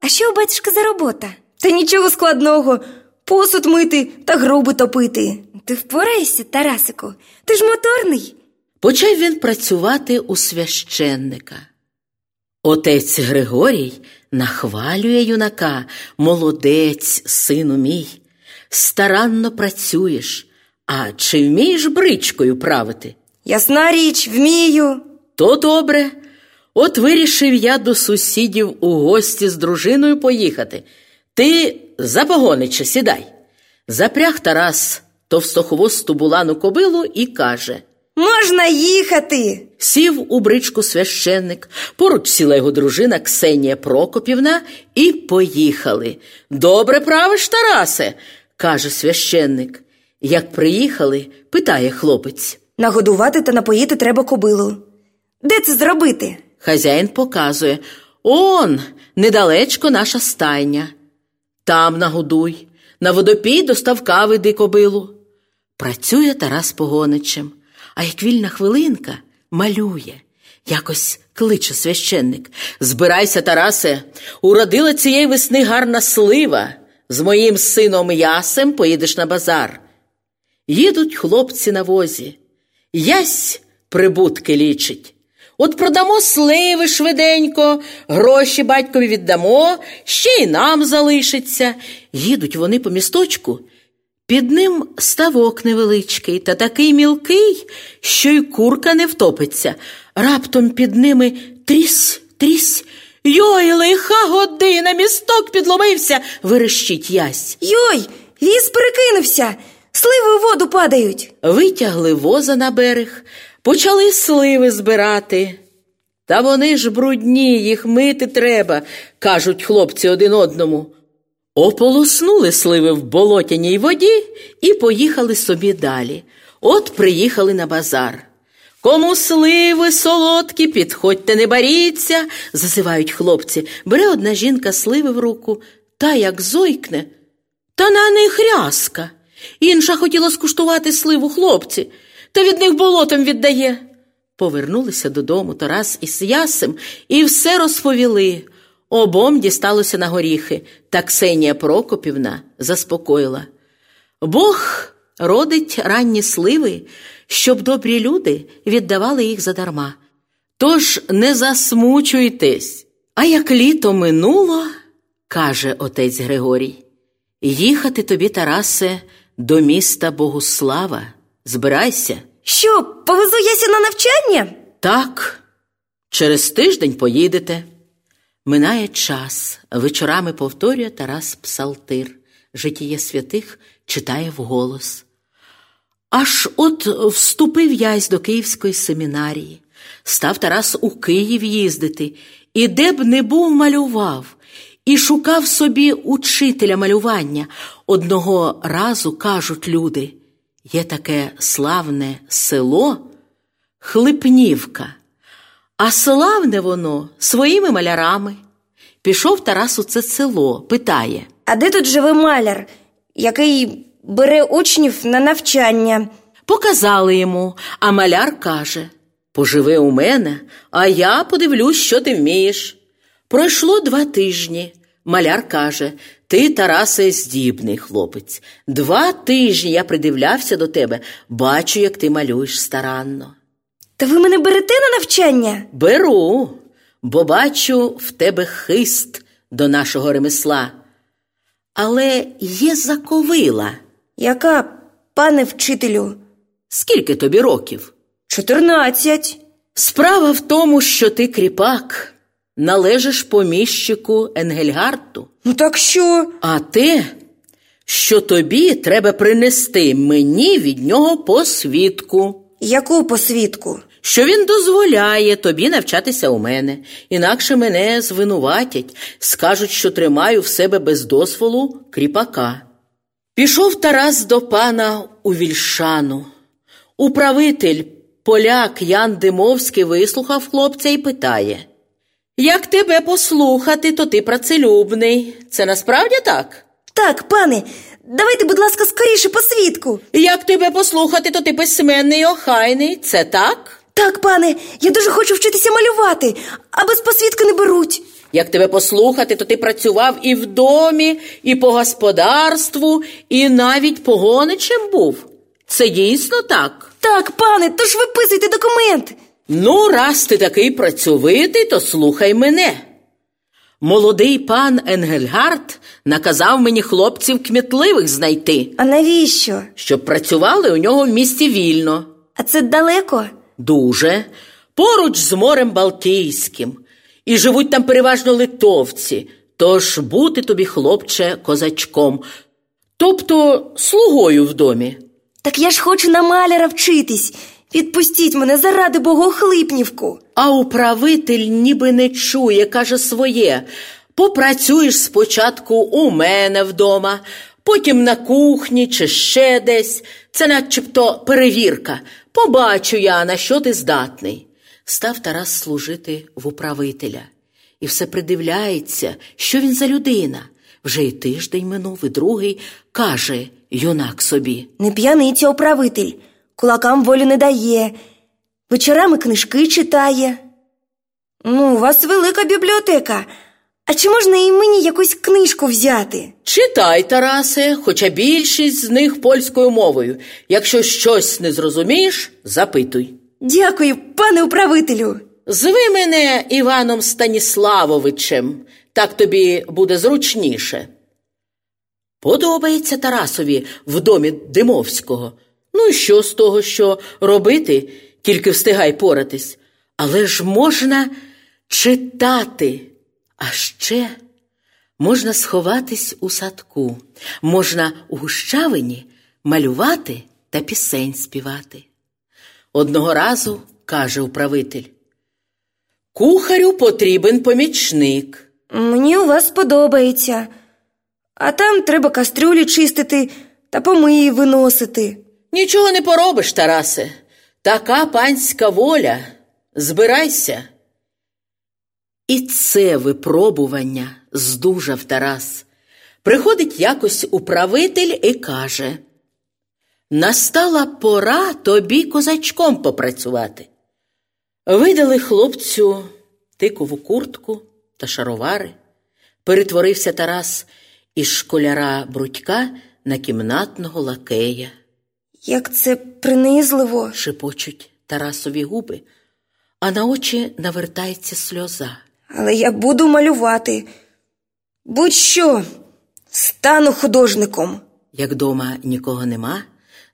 А що у батюшка за робота? Та нічого складного. Посуд мити та груби топити. Ти впораєшся, Тарасику? Ти ж моторний. Почав він працювати у священника. Отець Григорій нахвалює юнака, молодець, сину мій. Старанно працюєш, а чи вмієш бричкою правити? Ясна річ, вмію. То добре. От вирішив я до сусідів у гості з дружиною поїхати. Ти за погонича сідай. Запряг Тарас товстохвосту булану кобилу і каже Можна їхати. Сів у бричку священник, поруч сіла його дружина Ксенія Прокопівна, і поїхали. Добре правиш, Тарасе, каже священник. Як приїхали, питає хлопець. Нагодувати та напоїти треба кобилу. Де це зробити? Хазяїн показує он, недалечко наша стайня. Там нагодуй, на водопій до ставка веди кобилу. Працює Тарас Погоничем, а як вільна хвилинка малює. Якось кличе священник. Збирайся, Тарасе, уродила цієї весни гарна слива. З моїм сином Ясем поїдеш на базар. Їдуть хлопці на возі. Ясь прибутки лічить. От продамо сливи швиденько, гроші батькові віддамо, ще й нам залишиться. Їдуть вони по місточку. Під ним ставок невеличкий та такий мілкий, що й курка не втопиться. Раптом під ними трісь, трісь. Йой, лиха година, місток підломився, верещить ясь. Йой, віз перекинувся, сливи у воду падають. Витягли воза на берег, почали сливи збирати. Та вони ж брудні, їх мити треба, кажуть хлопці один одному. Ополоснули сливи в болотяній воді і поїхали собі далі. От приїхали на базар. Кому сливи солодкі, підходьте, не боріться, зазивають хлопці. Бере одна жінка сливи в руку, та як зойкне, та на них рязка. Інша хотіла скуштувати сливу хлопці, та від них болотом віддає. Повернулися додому Тарас із Ясем і все розповіли. Обом дісталося на горіхи, та Ксенія Прокопівна заспокоїла. Бог родить ранні сливи, щоб добрі люди віддавали їх задарма. Тож не засмучуйтесь. А як літо минуло, каже отець Григорій, їхати тобі, Тарасе, до міста Богуслава. Збирайся. Що, повезу Яся на навчання? Так, через тиждень поїдете. Минає час, вечорами повторює Тарас Псалтир, житіє святих читає вголос. Аж от вступив ясь до Київської семінарії, став Тарас у Київ їздити, і де б не був малював, і шукав собі учителя малювання. Одного разу кажуть люди, є таке славне село Хлипнівка, а славне воно своїми малярами. Пішов Тарас у це село, питає. А де тут живе маляр, який бере учнів на навчання? Показали йому, а маляр каже Поживи у мене, а я подивлюсь, що ти вмієш. Пройшло два тижні. Маляр каже Ти, Тарасе, здібний хлопець. Два тижні я придивлявся до тебе, бачу, як ти малюєш старанно. Та ви мене берете на навчання? Беру, бо бачу в тебе хист до нашого ремесла. Але є заковила. Яка, пане вчителю? Скільки тобі років? Чотирнадцять. Справа в тому, що ти кріпак, належиш поміщику Енгельгарту, Ну так що? а те, що тобі треба принести мені від нього посвідку, Яку посвідку? Що він дозволяє тобі навчатися у мене, інакше мене звинуватять, скажуть, що тримаю в себе без дозволу кріпака. Пішов Тарас до пана у Вільшану. Управитель, поляк Ян Димовський вислухав хлопця і питає: Як тебе послухати, то ти працелюбний. Це насправді так? Так, пане, давайте, будь ласка, скоріше посвідку. Як тебе послухати, то ти письменний охайний. Це так? Так, пане, я дуже хочу вчитися малювати, а без посвідки не беруть. Як тебе послухати, то ти працював і в домі, і по господарству, і навіть погоничем був. Це дійсно так. Так, пане, тож виписуйте документ. Ну, раз ти такий працьовитий, то слухай мене. Молодий пан Енгельгард наказав мені хлопців кмітливих знайти, А навіщо? щоб працювали у нього в місті вільно. А це далеко? Дуже. Поруч з морем Балтійським. І живуть там переважно литовці. Тож бути тобі, хлопче, козачком, тобто слугою в домі. Так я ж хочу на маляра вчитись. Відпустіть мене заради Бога Хлипнівку. А управитель ніби не чує, каже своє. Попрацюєш спочатку у мене вдома, потім на кухні чи ще десь. Це начебто перевірка. Побачу я, на що ти здатний. Став Тарас служити в управителя. І все придивляється, що він за людина. Вже й тиждень минув, і другий каже юнак собі. Не п'яниця управитель, кулакам волі не дає, вечорами книжки читає. Ну, у вас велика бібліотека. А чи можна і мені якусь книжку взяти? Читай, Тарасе, хоча більшість з них польською мовою. Якщо щось не зрозумієш, запитуй. Дякую, пане управителю. Зви мене Іваном Станіславовичем, так тобі буде зручніше. Подобається Тарасові в домі Димовського. Ну і що з того, що робити, тільки встигай поратись. Але ж можна читати, а ще можна сховатись у садку, можна у гущавині малювати та пісень співати. Одного разу каже управитель, кухарю потрібен помічник. Мені у вас подобається. А там треба кастрюлі чистити та помиї виносити. Нічого не поробиш, Тарасе. Така панська воля. Збирайся. І це випробування здужав Тарас. Приходить якось управитель і каже: Настала пора тобі козачком попрацювати. Видали хлопцю тикову куртку та шаровари. Перетворився Тарас із школяра Брудька на кімнатного лакея. Як це принизливо. Шепочуть Тарасові губи, а на очі навертається сльоза. Але я буду малювати. Будь-що, стану художником. Як дома нікого нема,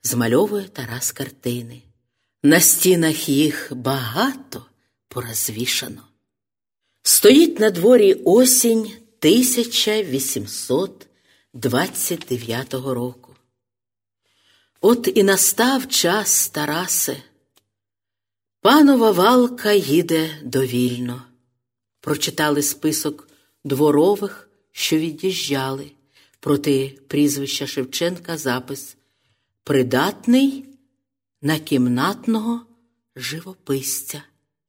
змальовує Тарас картини. На стінах їх багато порозвішано. Стоїть на дворі осінь 1829 року. От і настав час, Тарасе. Панова валка їде довільно. Прочитали список дворових, що від'їжджали. Проти прізвища Шевченка запис Придатний на кімнатного живописця.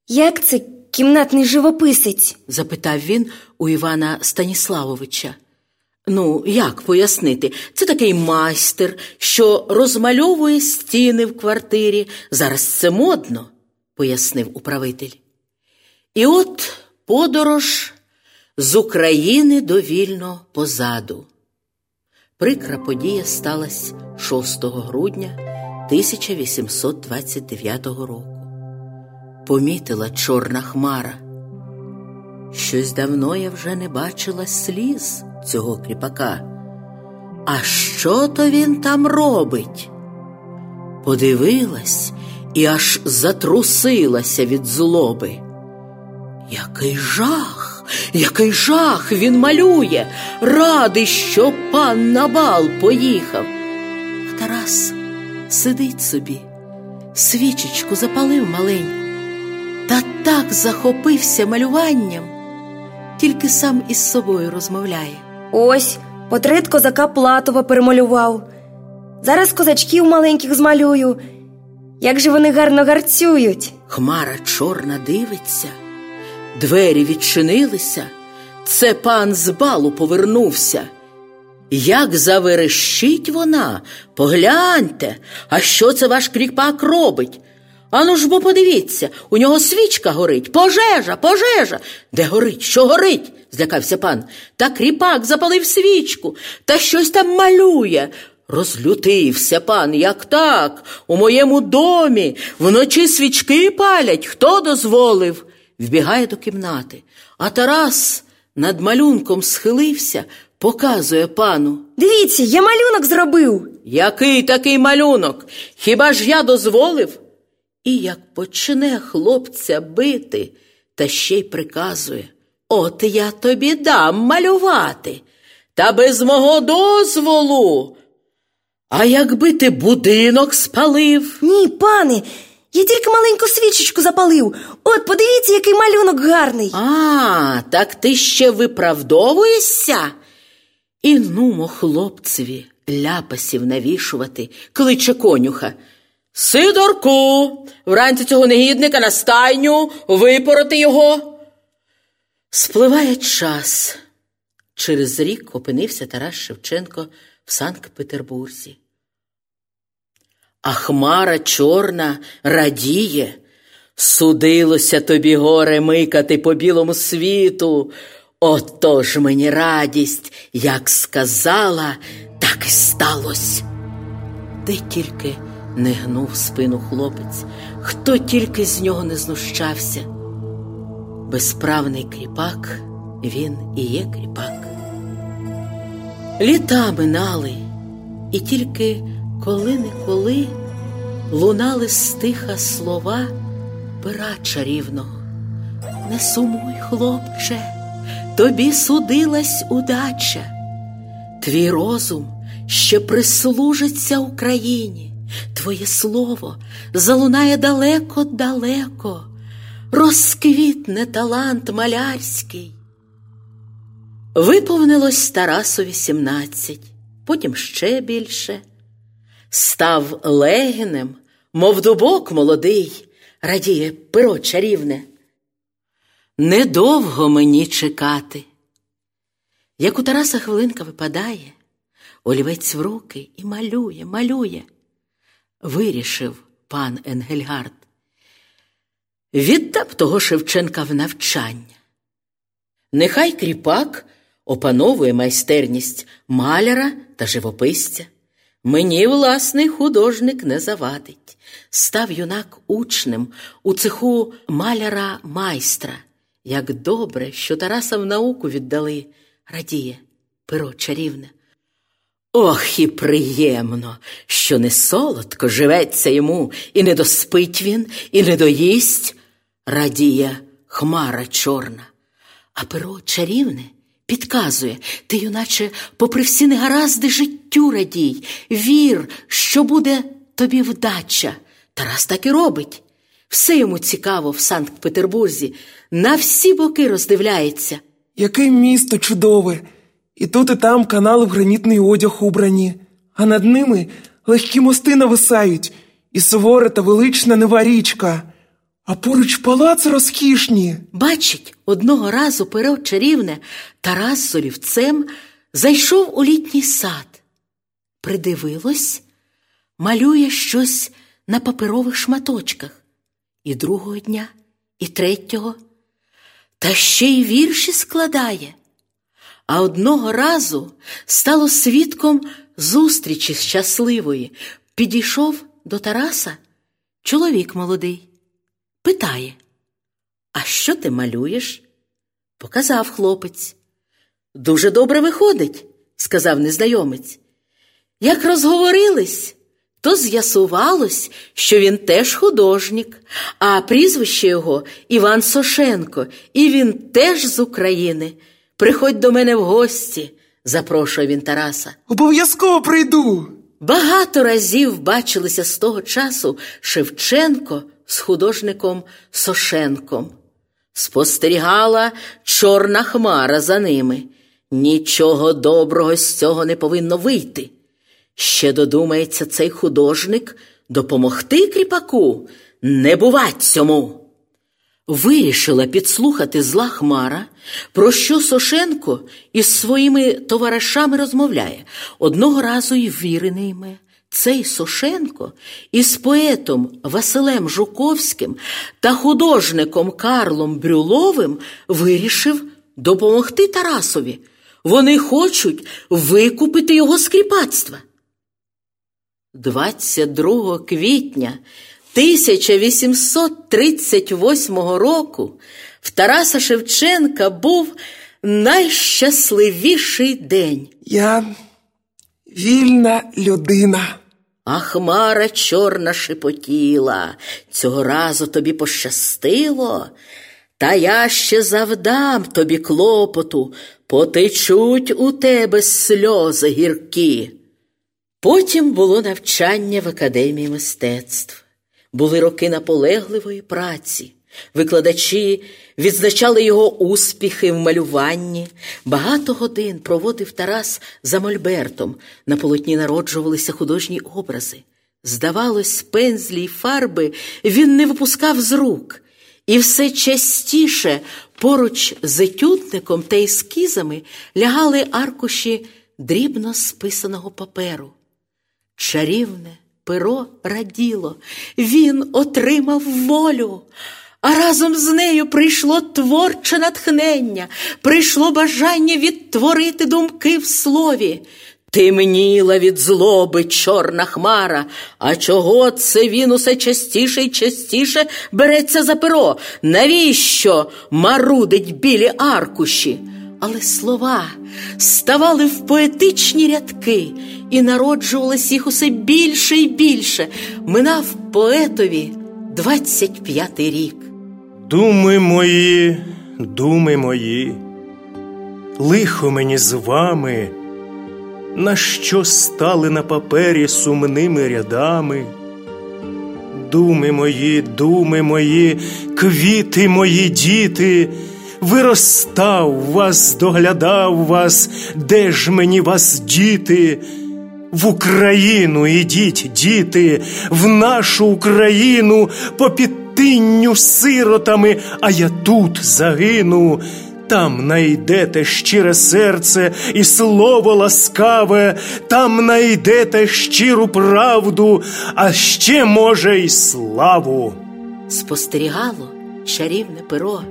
Як це кімнатний живописець? запитав він у Івана Станіславовича. Ну, як пояснити? Це такий майстер, що розмальовує стіни в квартирі. Зараз це модно, пояснив управитель. І от подорож з України довільно позаду. Прикра подія сталася 6 грудня 1829 року. Помітила чорна хмара. Щось давно я вже не бачила сліз цього кріпака. А що то він там робить? Подивилась і аж затрусилася від злоби. Який жах, який жах він малює, радий, що пан на бал поїхав. А Тарас сидить собі, свічечку запалив маленьку, та так захопився малюванням, тільки сам із собою розмовляє. Ось портрет козака Платова перемалював. Зараз козачків маленьких змалюю. Як же вони гарно гарцюють. Хмара чорна дивиться, двері відчинилися. Це пан з балу повернувся. Як заверещить вона, погляньте, а що це ваш кріпак робить? Ану ж бо подивіться, у нього свічка горить, пожежа, пожежа. Де горить? Що горить? злякався пан. Та кріпак запалив свічку, та щось там малює. Розлютився пан, як так? У моєму домі вночі свічки палять. Хто дозволив? Вбігає до кімнати, а Тарас над малюнком схилився, показує пану. Дивіться, я малюнок зробив. Який такий малюнок? Хіба ж я дозволив? І як почне хлопця бити, та ще й приказує От я тобі дам малювати, та без мого дозволу. А якби ти будинок спалив? Ні, пане, я тільки маленьку свічечку запалив. От подивіться, який малюнок гарний. А, так ти ще виправдовуєшся? І нумо хлопцеві ляпасів навішувати, кличе конюха. Сидорку, вранці цього негідника на стайню, випороти його. Спливає час. Через рік опинився Тарас Шевченко в Санкт-Петербурзі. А хмара чорна радіє. Судилося тобі горе микати по білому світу. Отож мені радість, як сказала, так і сталося. Де тільки не гнув спину хлопець, хто тільки з нього не знущався. Безправний кріпак, він і є кріпак. Літа минали, і тільки коли-неколи лунали стиха слова пера чарівного. Не сумуй, хлопче, тобі судилась удача, твій розум ще прислужиться Україні, твоє слово залунає далеко-далеко, розквітне талант малярський. Виповнилось Тарасові сімнадцять, потім ще більше. Став легінем, мов дубок молодий, радіє перо чарівне. Недовго мені чекати. Як у Тараса хвилинка випадає, олівець в руки і малює, малює, вирішив пан Енгельгард. Віддав того Шевченка в навчання. Нехай кріпак опановує майстерність маляра та живописця. Мені власний художник не завадить. Став юнак учнем у цеху маляра майстра. Як добре, що Тараса в науку віддали, радіє перо чарівне. Ох, і приємно, що не солодко живеться йому, і не доспить він, і не доїсть, радіє хмара чорна. А перо чарівне підказує, ти, юначе, попри всі негаразди життю радій, вір, що буде тобі вдача. Тарас так і робить. Все йому цікаво в Санкт-Петербурзі, на всі боки роздивляється. Яке місто чудове! І тут і там канали в гранітний одяг убрані, а над ними легкі мости нависають, і сувора та велична нова річка, а поруч палаци розкішні. Бачить, одного разу перо чарівне Тарас з олівцем зайшов у літній сад. Придивилось, малює щось на паперових шматочках. І другого дня, і третього, та ще й вірші складає. А одного разу стало свідком зустрічі щасливої. Підійшов до Тараса чоловік молодий, питає: А що ти малюєш? Показав хлопець. Дуже добре виходить, сказав незнайомець. Як розговорились, то з'ясувалось, що він теж художник, а прізвище його Іван Сошенко, і він теж з України. Приходь до мене в гості, запрошує він Тараса. Обов'язково прийду. Багато разів бачилися з того часу Шевченко з художником Сошенком. Спостерігала чорна хмара за ними. Нічого доброго з цього не повинно вийти. Ще додумається цей художник допомогти кріпаку, не бувать цьому. Вирішила підслухати зла Хмара, про що Сошенко із своїми товаришами розмовляє. Одного разу й вірений йме. Цей Сошенко із поетом Василем Жуковським та художником Карлом Брюловим вирішив допомогти Тарасові. Вони хочуть викупити його з кріпацтва. 22 квітня 1838 року в Тараса Шевченка був найщасливіший день. Я вільна людина. А хмара чорна шепотіла. Цього разу тобі пощастило. Та я ще завдам тобі клопоту, потечуть у тебе сльози гіркі. Потім було навчання в академії мистецтв. Були роки наполегливої праці. Викладачі відзначали його успіхи в малюванні. Багато годин проводив Тарас за Мольбертом. На полотні народжувалися художні образи. Здавалось, пензлі й фарби він не випускав з рук. І все частіше поруч з етюдником та ескізами лягали аркуші дрібно списаного паперу. Чарівне перо раділо, він отримав волю, а разом з нею прийшло творче натхнення, прийшло бажання відтворити думки в слові. Темніла від злоби чорна хмара, а чого це він усе частіше й частіше береться за перо? Навіщо марудить білі аркуші? Але слова ставали в поетичні рядки і народжувалось їх усе більше і більше. Минав поетові 25-й рік. Думи мої, думи мої, лихо мені з вами, на що стали на папері сумними рядами. Думи мої, думи мої, квіти мої діти, виростав вас, доглядав вас, де ж мені вас діти? В Україну ідіть, діти, в нашу Україну по підтинню сиротами, а я тут загину. Там найдете щире серце і слово ласкаве, там найдете щиру правду, а ще, може, й славу. Спостерігало чарівне перо.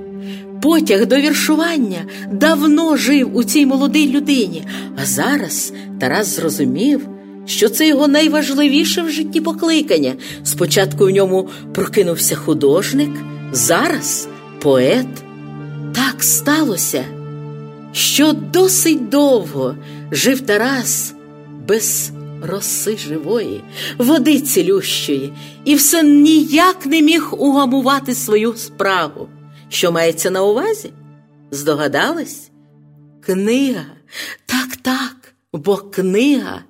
Потяг до віршування давно жив у цій молодій людині, а зараз Тарас зрозумів, що це його найважливіше в житті покликання. Спочатку в ньому прокинувся художник, зараз поет. Так сталося, що досить довго жив Тарас без роси живої, води цілющої, і все ніяк не міг угамувати свою справу. Що мається на увазі? Здогадались? Книга. Так, так, бо книга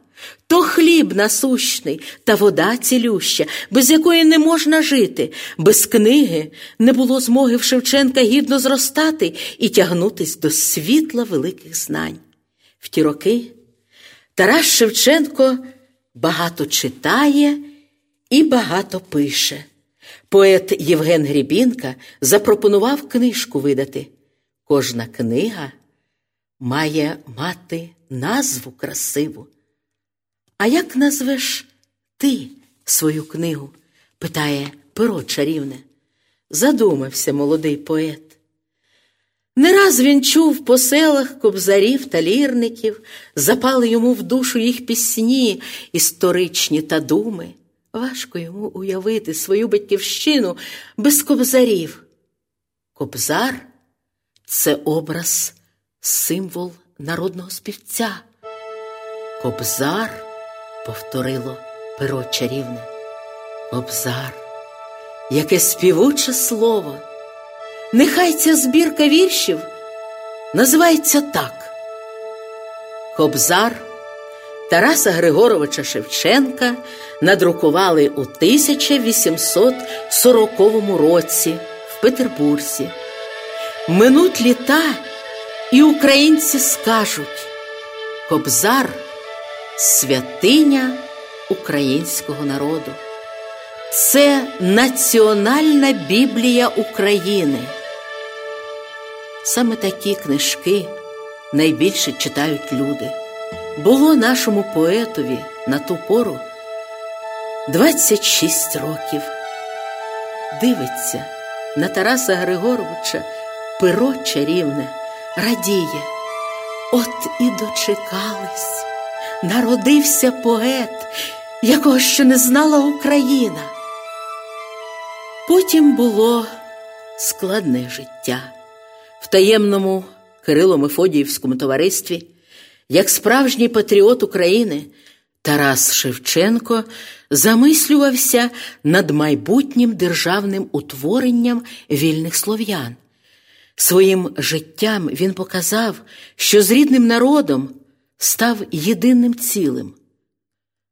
то хліб насущний та вода цілюща, без якої не можна жити. Без книги не було змоги в Шевченка гідно зростати і тягнутись до світла великих знань. В ті роки Тарас Шевченко багато читає і багато пише. Поет Євген Грібінка запропонував книжку видати. Кожна книга має мати назву красиву. А як назвеш ти свою книгу? питає перо чарівне. Задумався молодий поет. Не раз він чув по селах кобзарів та лірників, запали йому в душу їх пісні, історичні та думи. Важко йому уявити свою батьківщину без кобзарів. Кобзар це образ, символ народного співця. Кобзар, повторило перо чарівне, кобзар, яке співуче слово. Нехай ця збірка віршів називається так. Кобзар Тараса Григоровича Шевченка надрукували у 1840 році в Петербурзі. Минуть літа, і українці скажуть Кобзар святиня українського народу. Це Національна Біблія України. Саме такі книжки найбільше читають люди. Було нашому поетові на ту пору 26 років. Дивиться на Тараса Григоровича перо чарівне, радіє. От і дочекались, народився поет, якого ще не знала Україна. Потім було складне життя в таємному Кирило-Мефодіївському товаристві, як справжній патріот України, Тарас Шевченко замислювався над майбутнім державним утворенням вільних слов'ян. Своїм життям він показав, що з рідним народом став єдиним цілим.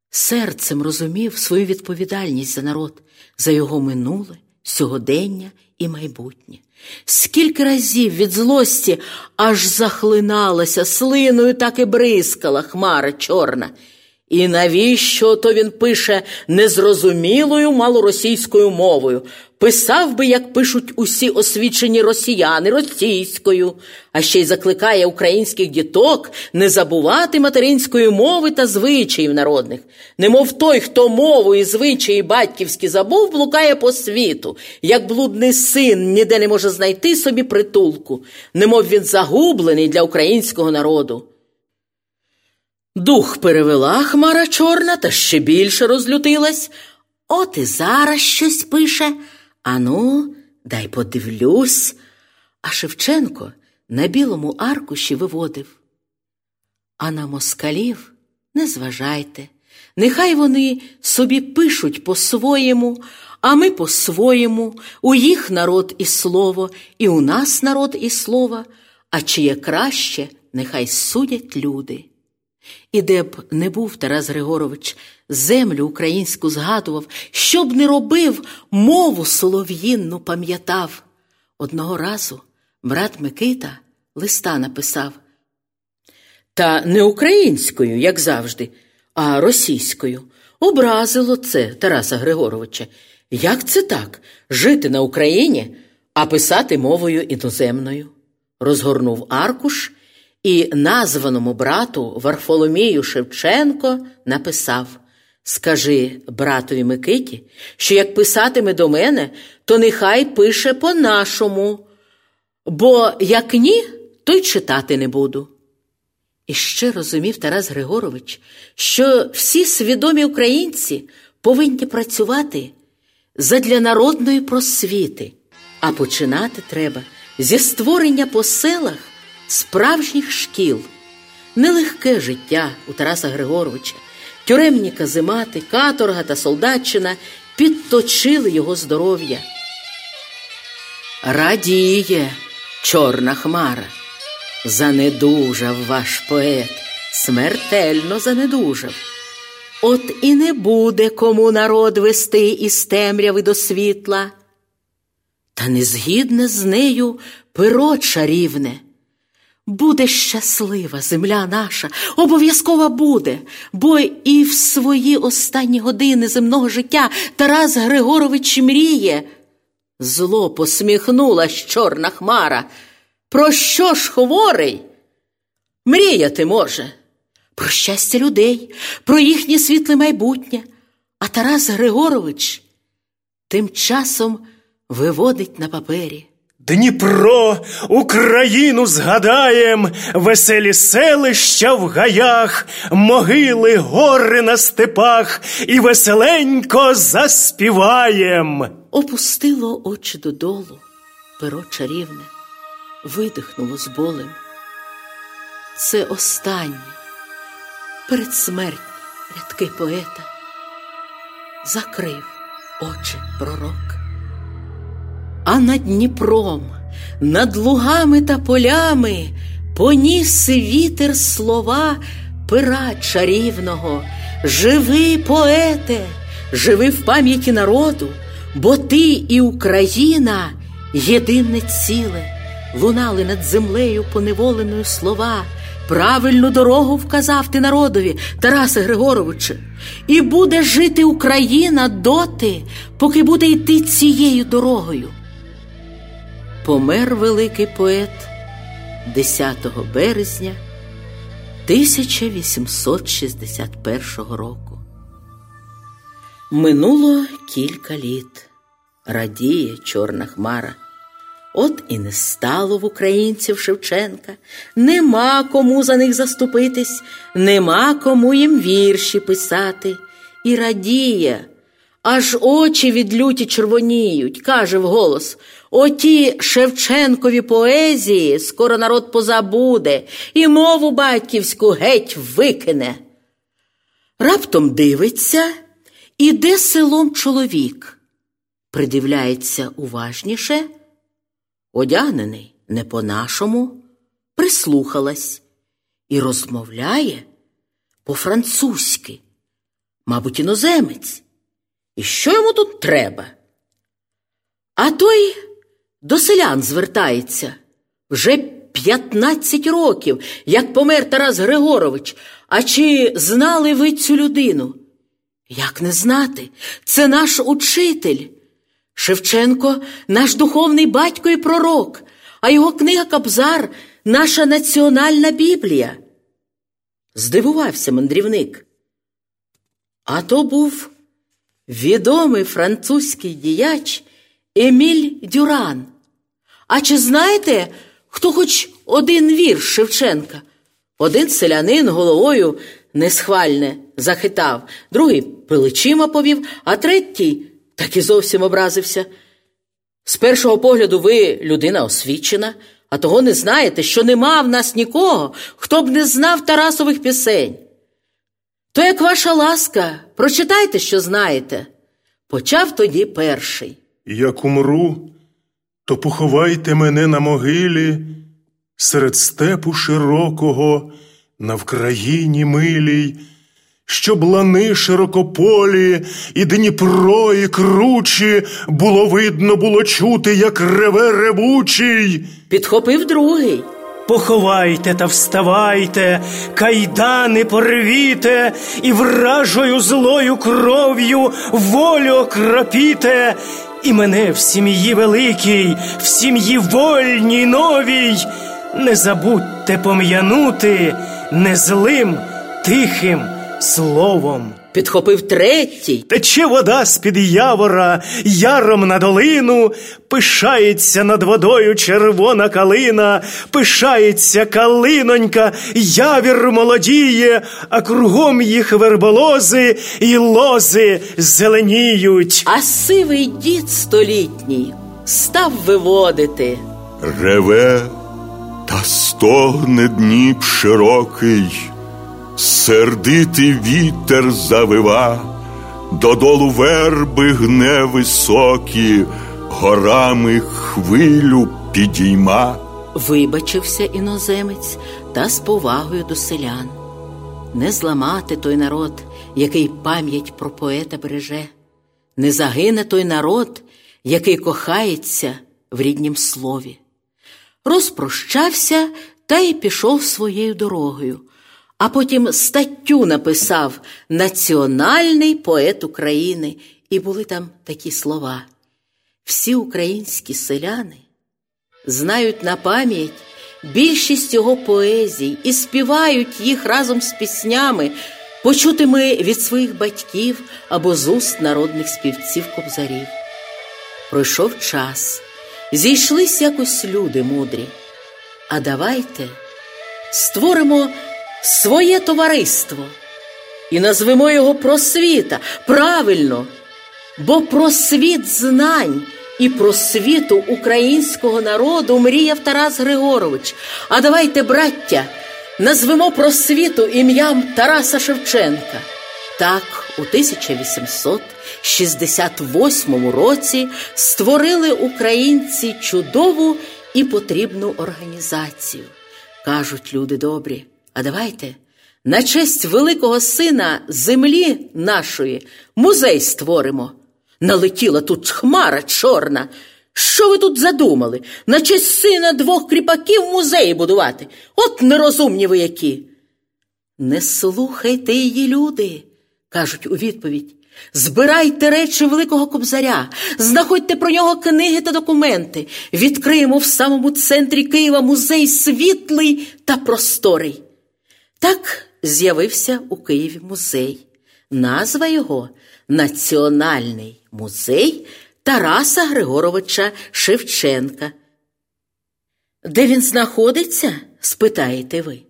Серцем розумів свою відповідальність за народ, за його минуле, сьогодення і майбутнє. Скільки разів від злості аж захлиналася слиною, так і бризкала хмара чорна. І навіщо то він пише незрозумілою малоросійською мовою? Писав би, як пишуть усі освічені росіяни російською, а ще й закликає українських діток не забувати материнської мови та звичаїв народних. Немов той, хто мову і звичаї батьківські забув, блукає по світу, як блудний син ніде не може знайти собі притулку, немов він загублений для українського народу. Дух перевела хмара чорна та ще більше розлютилась. От і зараз щось пише. Ану, дай подивлюсь. А Шевченко на білому аркуші виводив. А на москалів не зважайте, нехай вони собі пишуть по-своєму, а ми по-своєму, у їх народ і слово, і у нас народ і слово, а чиє краще, нехай судять люди. І де б не був Тарас Григорович, землю українську згадував, що б не робив, мову солов'їнну пам'ятав. Одного разу Брат Микита листа написав. Та не українською, як завжди, а російською. Образило це Тараса Григоровича. Як це так? Жити на Україні, а писати мовою іноземною? Розгорнув аркуш і названому брату Варфоломію Шевченко написав Скажи братові Микиті, що як писатиме до мене, то нехай пише по-нашому, бо як ні, то й читати не буду. І ще розумів Тарас Григорович, що всі свідомі українці повинні працювати задля народної просвіти, а починати треба зі створення по селах справжніх шкіл. Нелегке життя у Тараса Григоровича, тюремні казимати, каторга та солдатчина підточили його здоров'я. Радіє чорна хмара. Занедужав ваш поет, смертельно занедужав. От і не буде кому народ вести із темряви до світла. Та не згідне з нею перо чарівне. Буде щаслива земля наша, обов'язково буде, бо і в свої останні години земного життя Тарас Григорович мріє. Зло посміхнулась чорна хмара. Про що ж хворий? Мріяти може, про щастя людей, про їхнє світле майбутнє. А Тарас Григорович тим часом виводить на папері. Дніпро, Україну згадаєм, веселі селища в гаях, могили, гори на степах і веселенько заспіваєм. Опустило очі додолу, перо чарівне, видихнуло з болем. Це останні, передсмертні рядки поета. Закрив очі пророк. А над Дніпром, над лугами та полями поніс вітер слова пера чарівного. Живи, поете, живи в пам'яті народу, бо ти і Україна єдине ціле, лунали над землею поневоленою слова. Правильну дорогу вказав ти народові, Тарасе Григоровичу, і буде жити Україна доти, поки буде йти цією дорогою. Помер великий поет 10 березня 1861 року. Минуло кілька літ. Радіє чорна хмара. От і не стало в українців Шевченка, нема кому за них заступитись, нема кому їм вірші писати. І радіє, аж очі від люті червоніють, каже вголос Оті Шевченкові поезії скоро народ позабуде і мову батьківську геть викине. Раптом дивиться, іде селом чоловік, придивляється уважніше, одягнений не по-нашому, прислухалась і розмовляє по-французьки, мабуть, іноземець. І що йому тут треба? А той до селян звертається вже 15 років, як помер Тарас Григорович. А чи знали ви цю людину? Як не знати? Це наш учитель. Шевченко наш духовний батько і пророк, а його книга Кабзар наша національна Біблія. Здивувався мандрівник. А то був відомий французький діяч Еміль Дюран. А чи знаєте, хто хоч один вірш Шевченка? Один селянин головою несхвальне захитав, другий плечима повів, а третій так і зовсім образився. З першого погляду, ви людина освічена, а того не знаєте, що нема в нас нікого, хто б не знав Тарасових пісень. То, як ваша ласка, прочитайте, що знаєте. Почав тоді перший. Як умру, то поховайте мене на могилі серед степу широкого, на Вкраїні милій, щоб лани широкополі, і Дніпро, і кручі було видно, було чути, як реве ревучий. Підхопив другий. Поховайте та вставайте, кайдани порвіте, і вражою злою кров'ю волю окропіте, і мене в сім'ї великій, в сім'ї вольній новій. Не забудьте пом'янути незлим тихим словом. Підхопив третій. Тече вода з-під явора, яром на долину, пишається над водою червона калина, пишається калинонька, явір молодіє, а кругом їх верболози і лози зеленіють. А сивий дід столітній став виводити. Реве та стогне Дніп широкий, сердитий вітер завива, додолу верби гне високі, горами хвилю підійма. Вибачився іноземець та з повагою до селян. Не зламати той народ, який пам'ять про поета береже, не загине той народ, який кохається в ріднім слові. Розпрощався та й пішов своєю дорогою, а потім статтю написав Національний поет України, і були там такі слова. Всі українські селяни знають на пам'ять більшість його поезій і співають їх разом з піснями, почутими від своїх батьків або з уст народних співців кобзарів. Пройшов час, зійшлись якось люди мудрі. А давайте створимо своє товариство і назвемо його просвіта правильно, бо просвіт знань і просвіту українського народу мріяв Тарас Григорович. А давайте, браття, назвемо просвіту ім'ям Тараса Шевченка. Так, у 1868 році створили українці чудову і потрібну організацію. Кажуть люди добрі, а давайте на честь великого сина землі нашої музей створимо. Налетіла тут хмара чорна. Що ви тут задумали? На честь сина двох кріпаків музеї будувати? От нерозумні ви які. Не слухайте її, люди, кажуть у відповідь. Збирайте речі Великого Кобзаря, знаходьте про нього книги та документи. Відкриємо в самому центрі Києва музей світлий та просторий. Так з'явився у Києві музей. Назва його Національний музей Тараса Григоровича Шевченка. Де він знаходиться? спитаєте ви.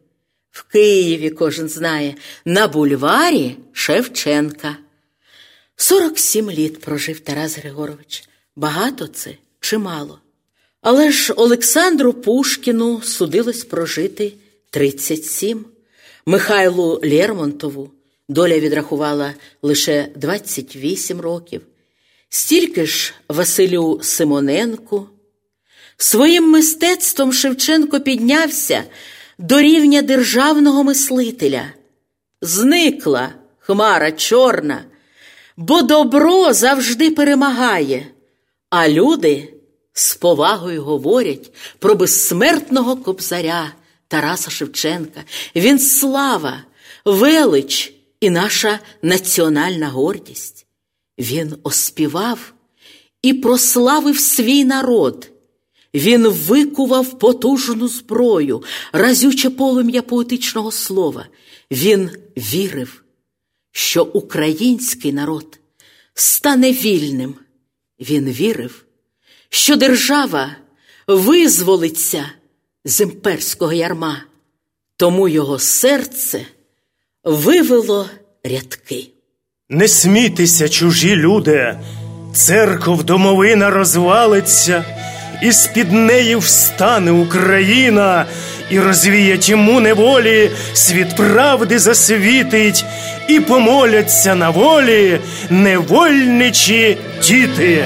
В Києві кожен знає, на бульварі Шевченка. 47 літ прожив Тарас Григорович. Багато це чи мало? Але ж Олександру Пушкіну судилось прожити 37, Михайлу Лермонтову доля відрахувала лише 28 років, стільки ж Василю Симоненку. Своїм мистецтвом Шевченко піднявся до рівня державного мислителя. Зникла хмара чорна, бо добро завжди перемагає, а люди з повагою говорять про безсмертного кобзаря Тараса Шевченка. Він слава, велич і наша національна гордість. Він оспівав і прославив свій народ. Він викував потужну зброю, разюче полум'я поетичного слова. Він вірив, що український народ стане вільним. Він вірив, що держава визволиться з імперського ярма, тому його серце вивело рядки. Не смійтеся, чужі люди, церков домовина розвалиться, і з-під неї встане Україна, і розвіє тьму неволі, світ правди засвітить, і помоляться на волі невольничі діти.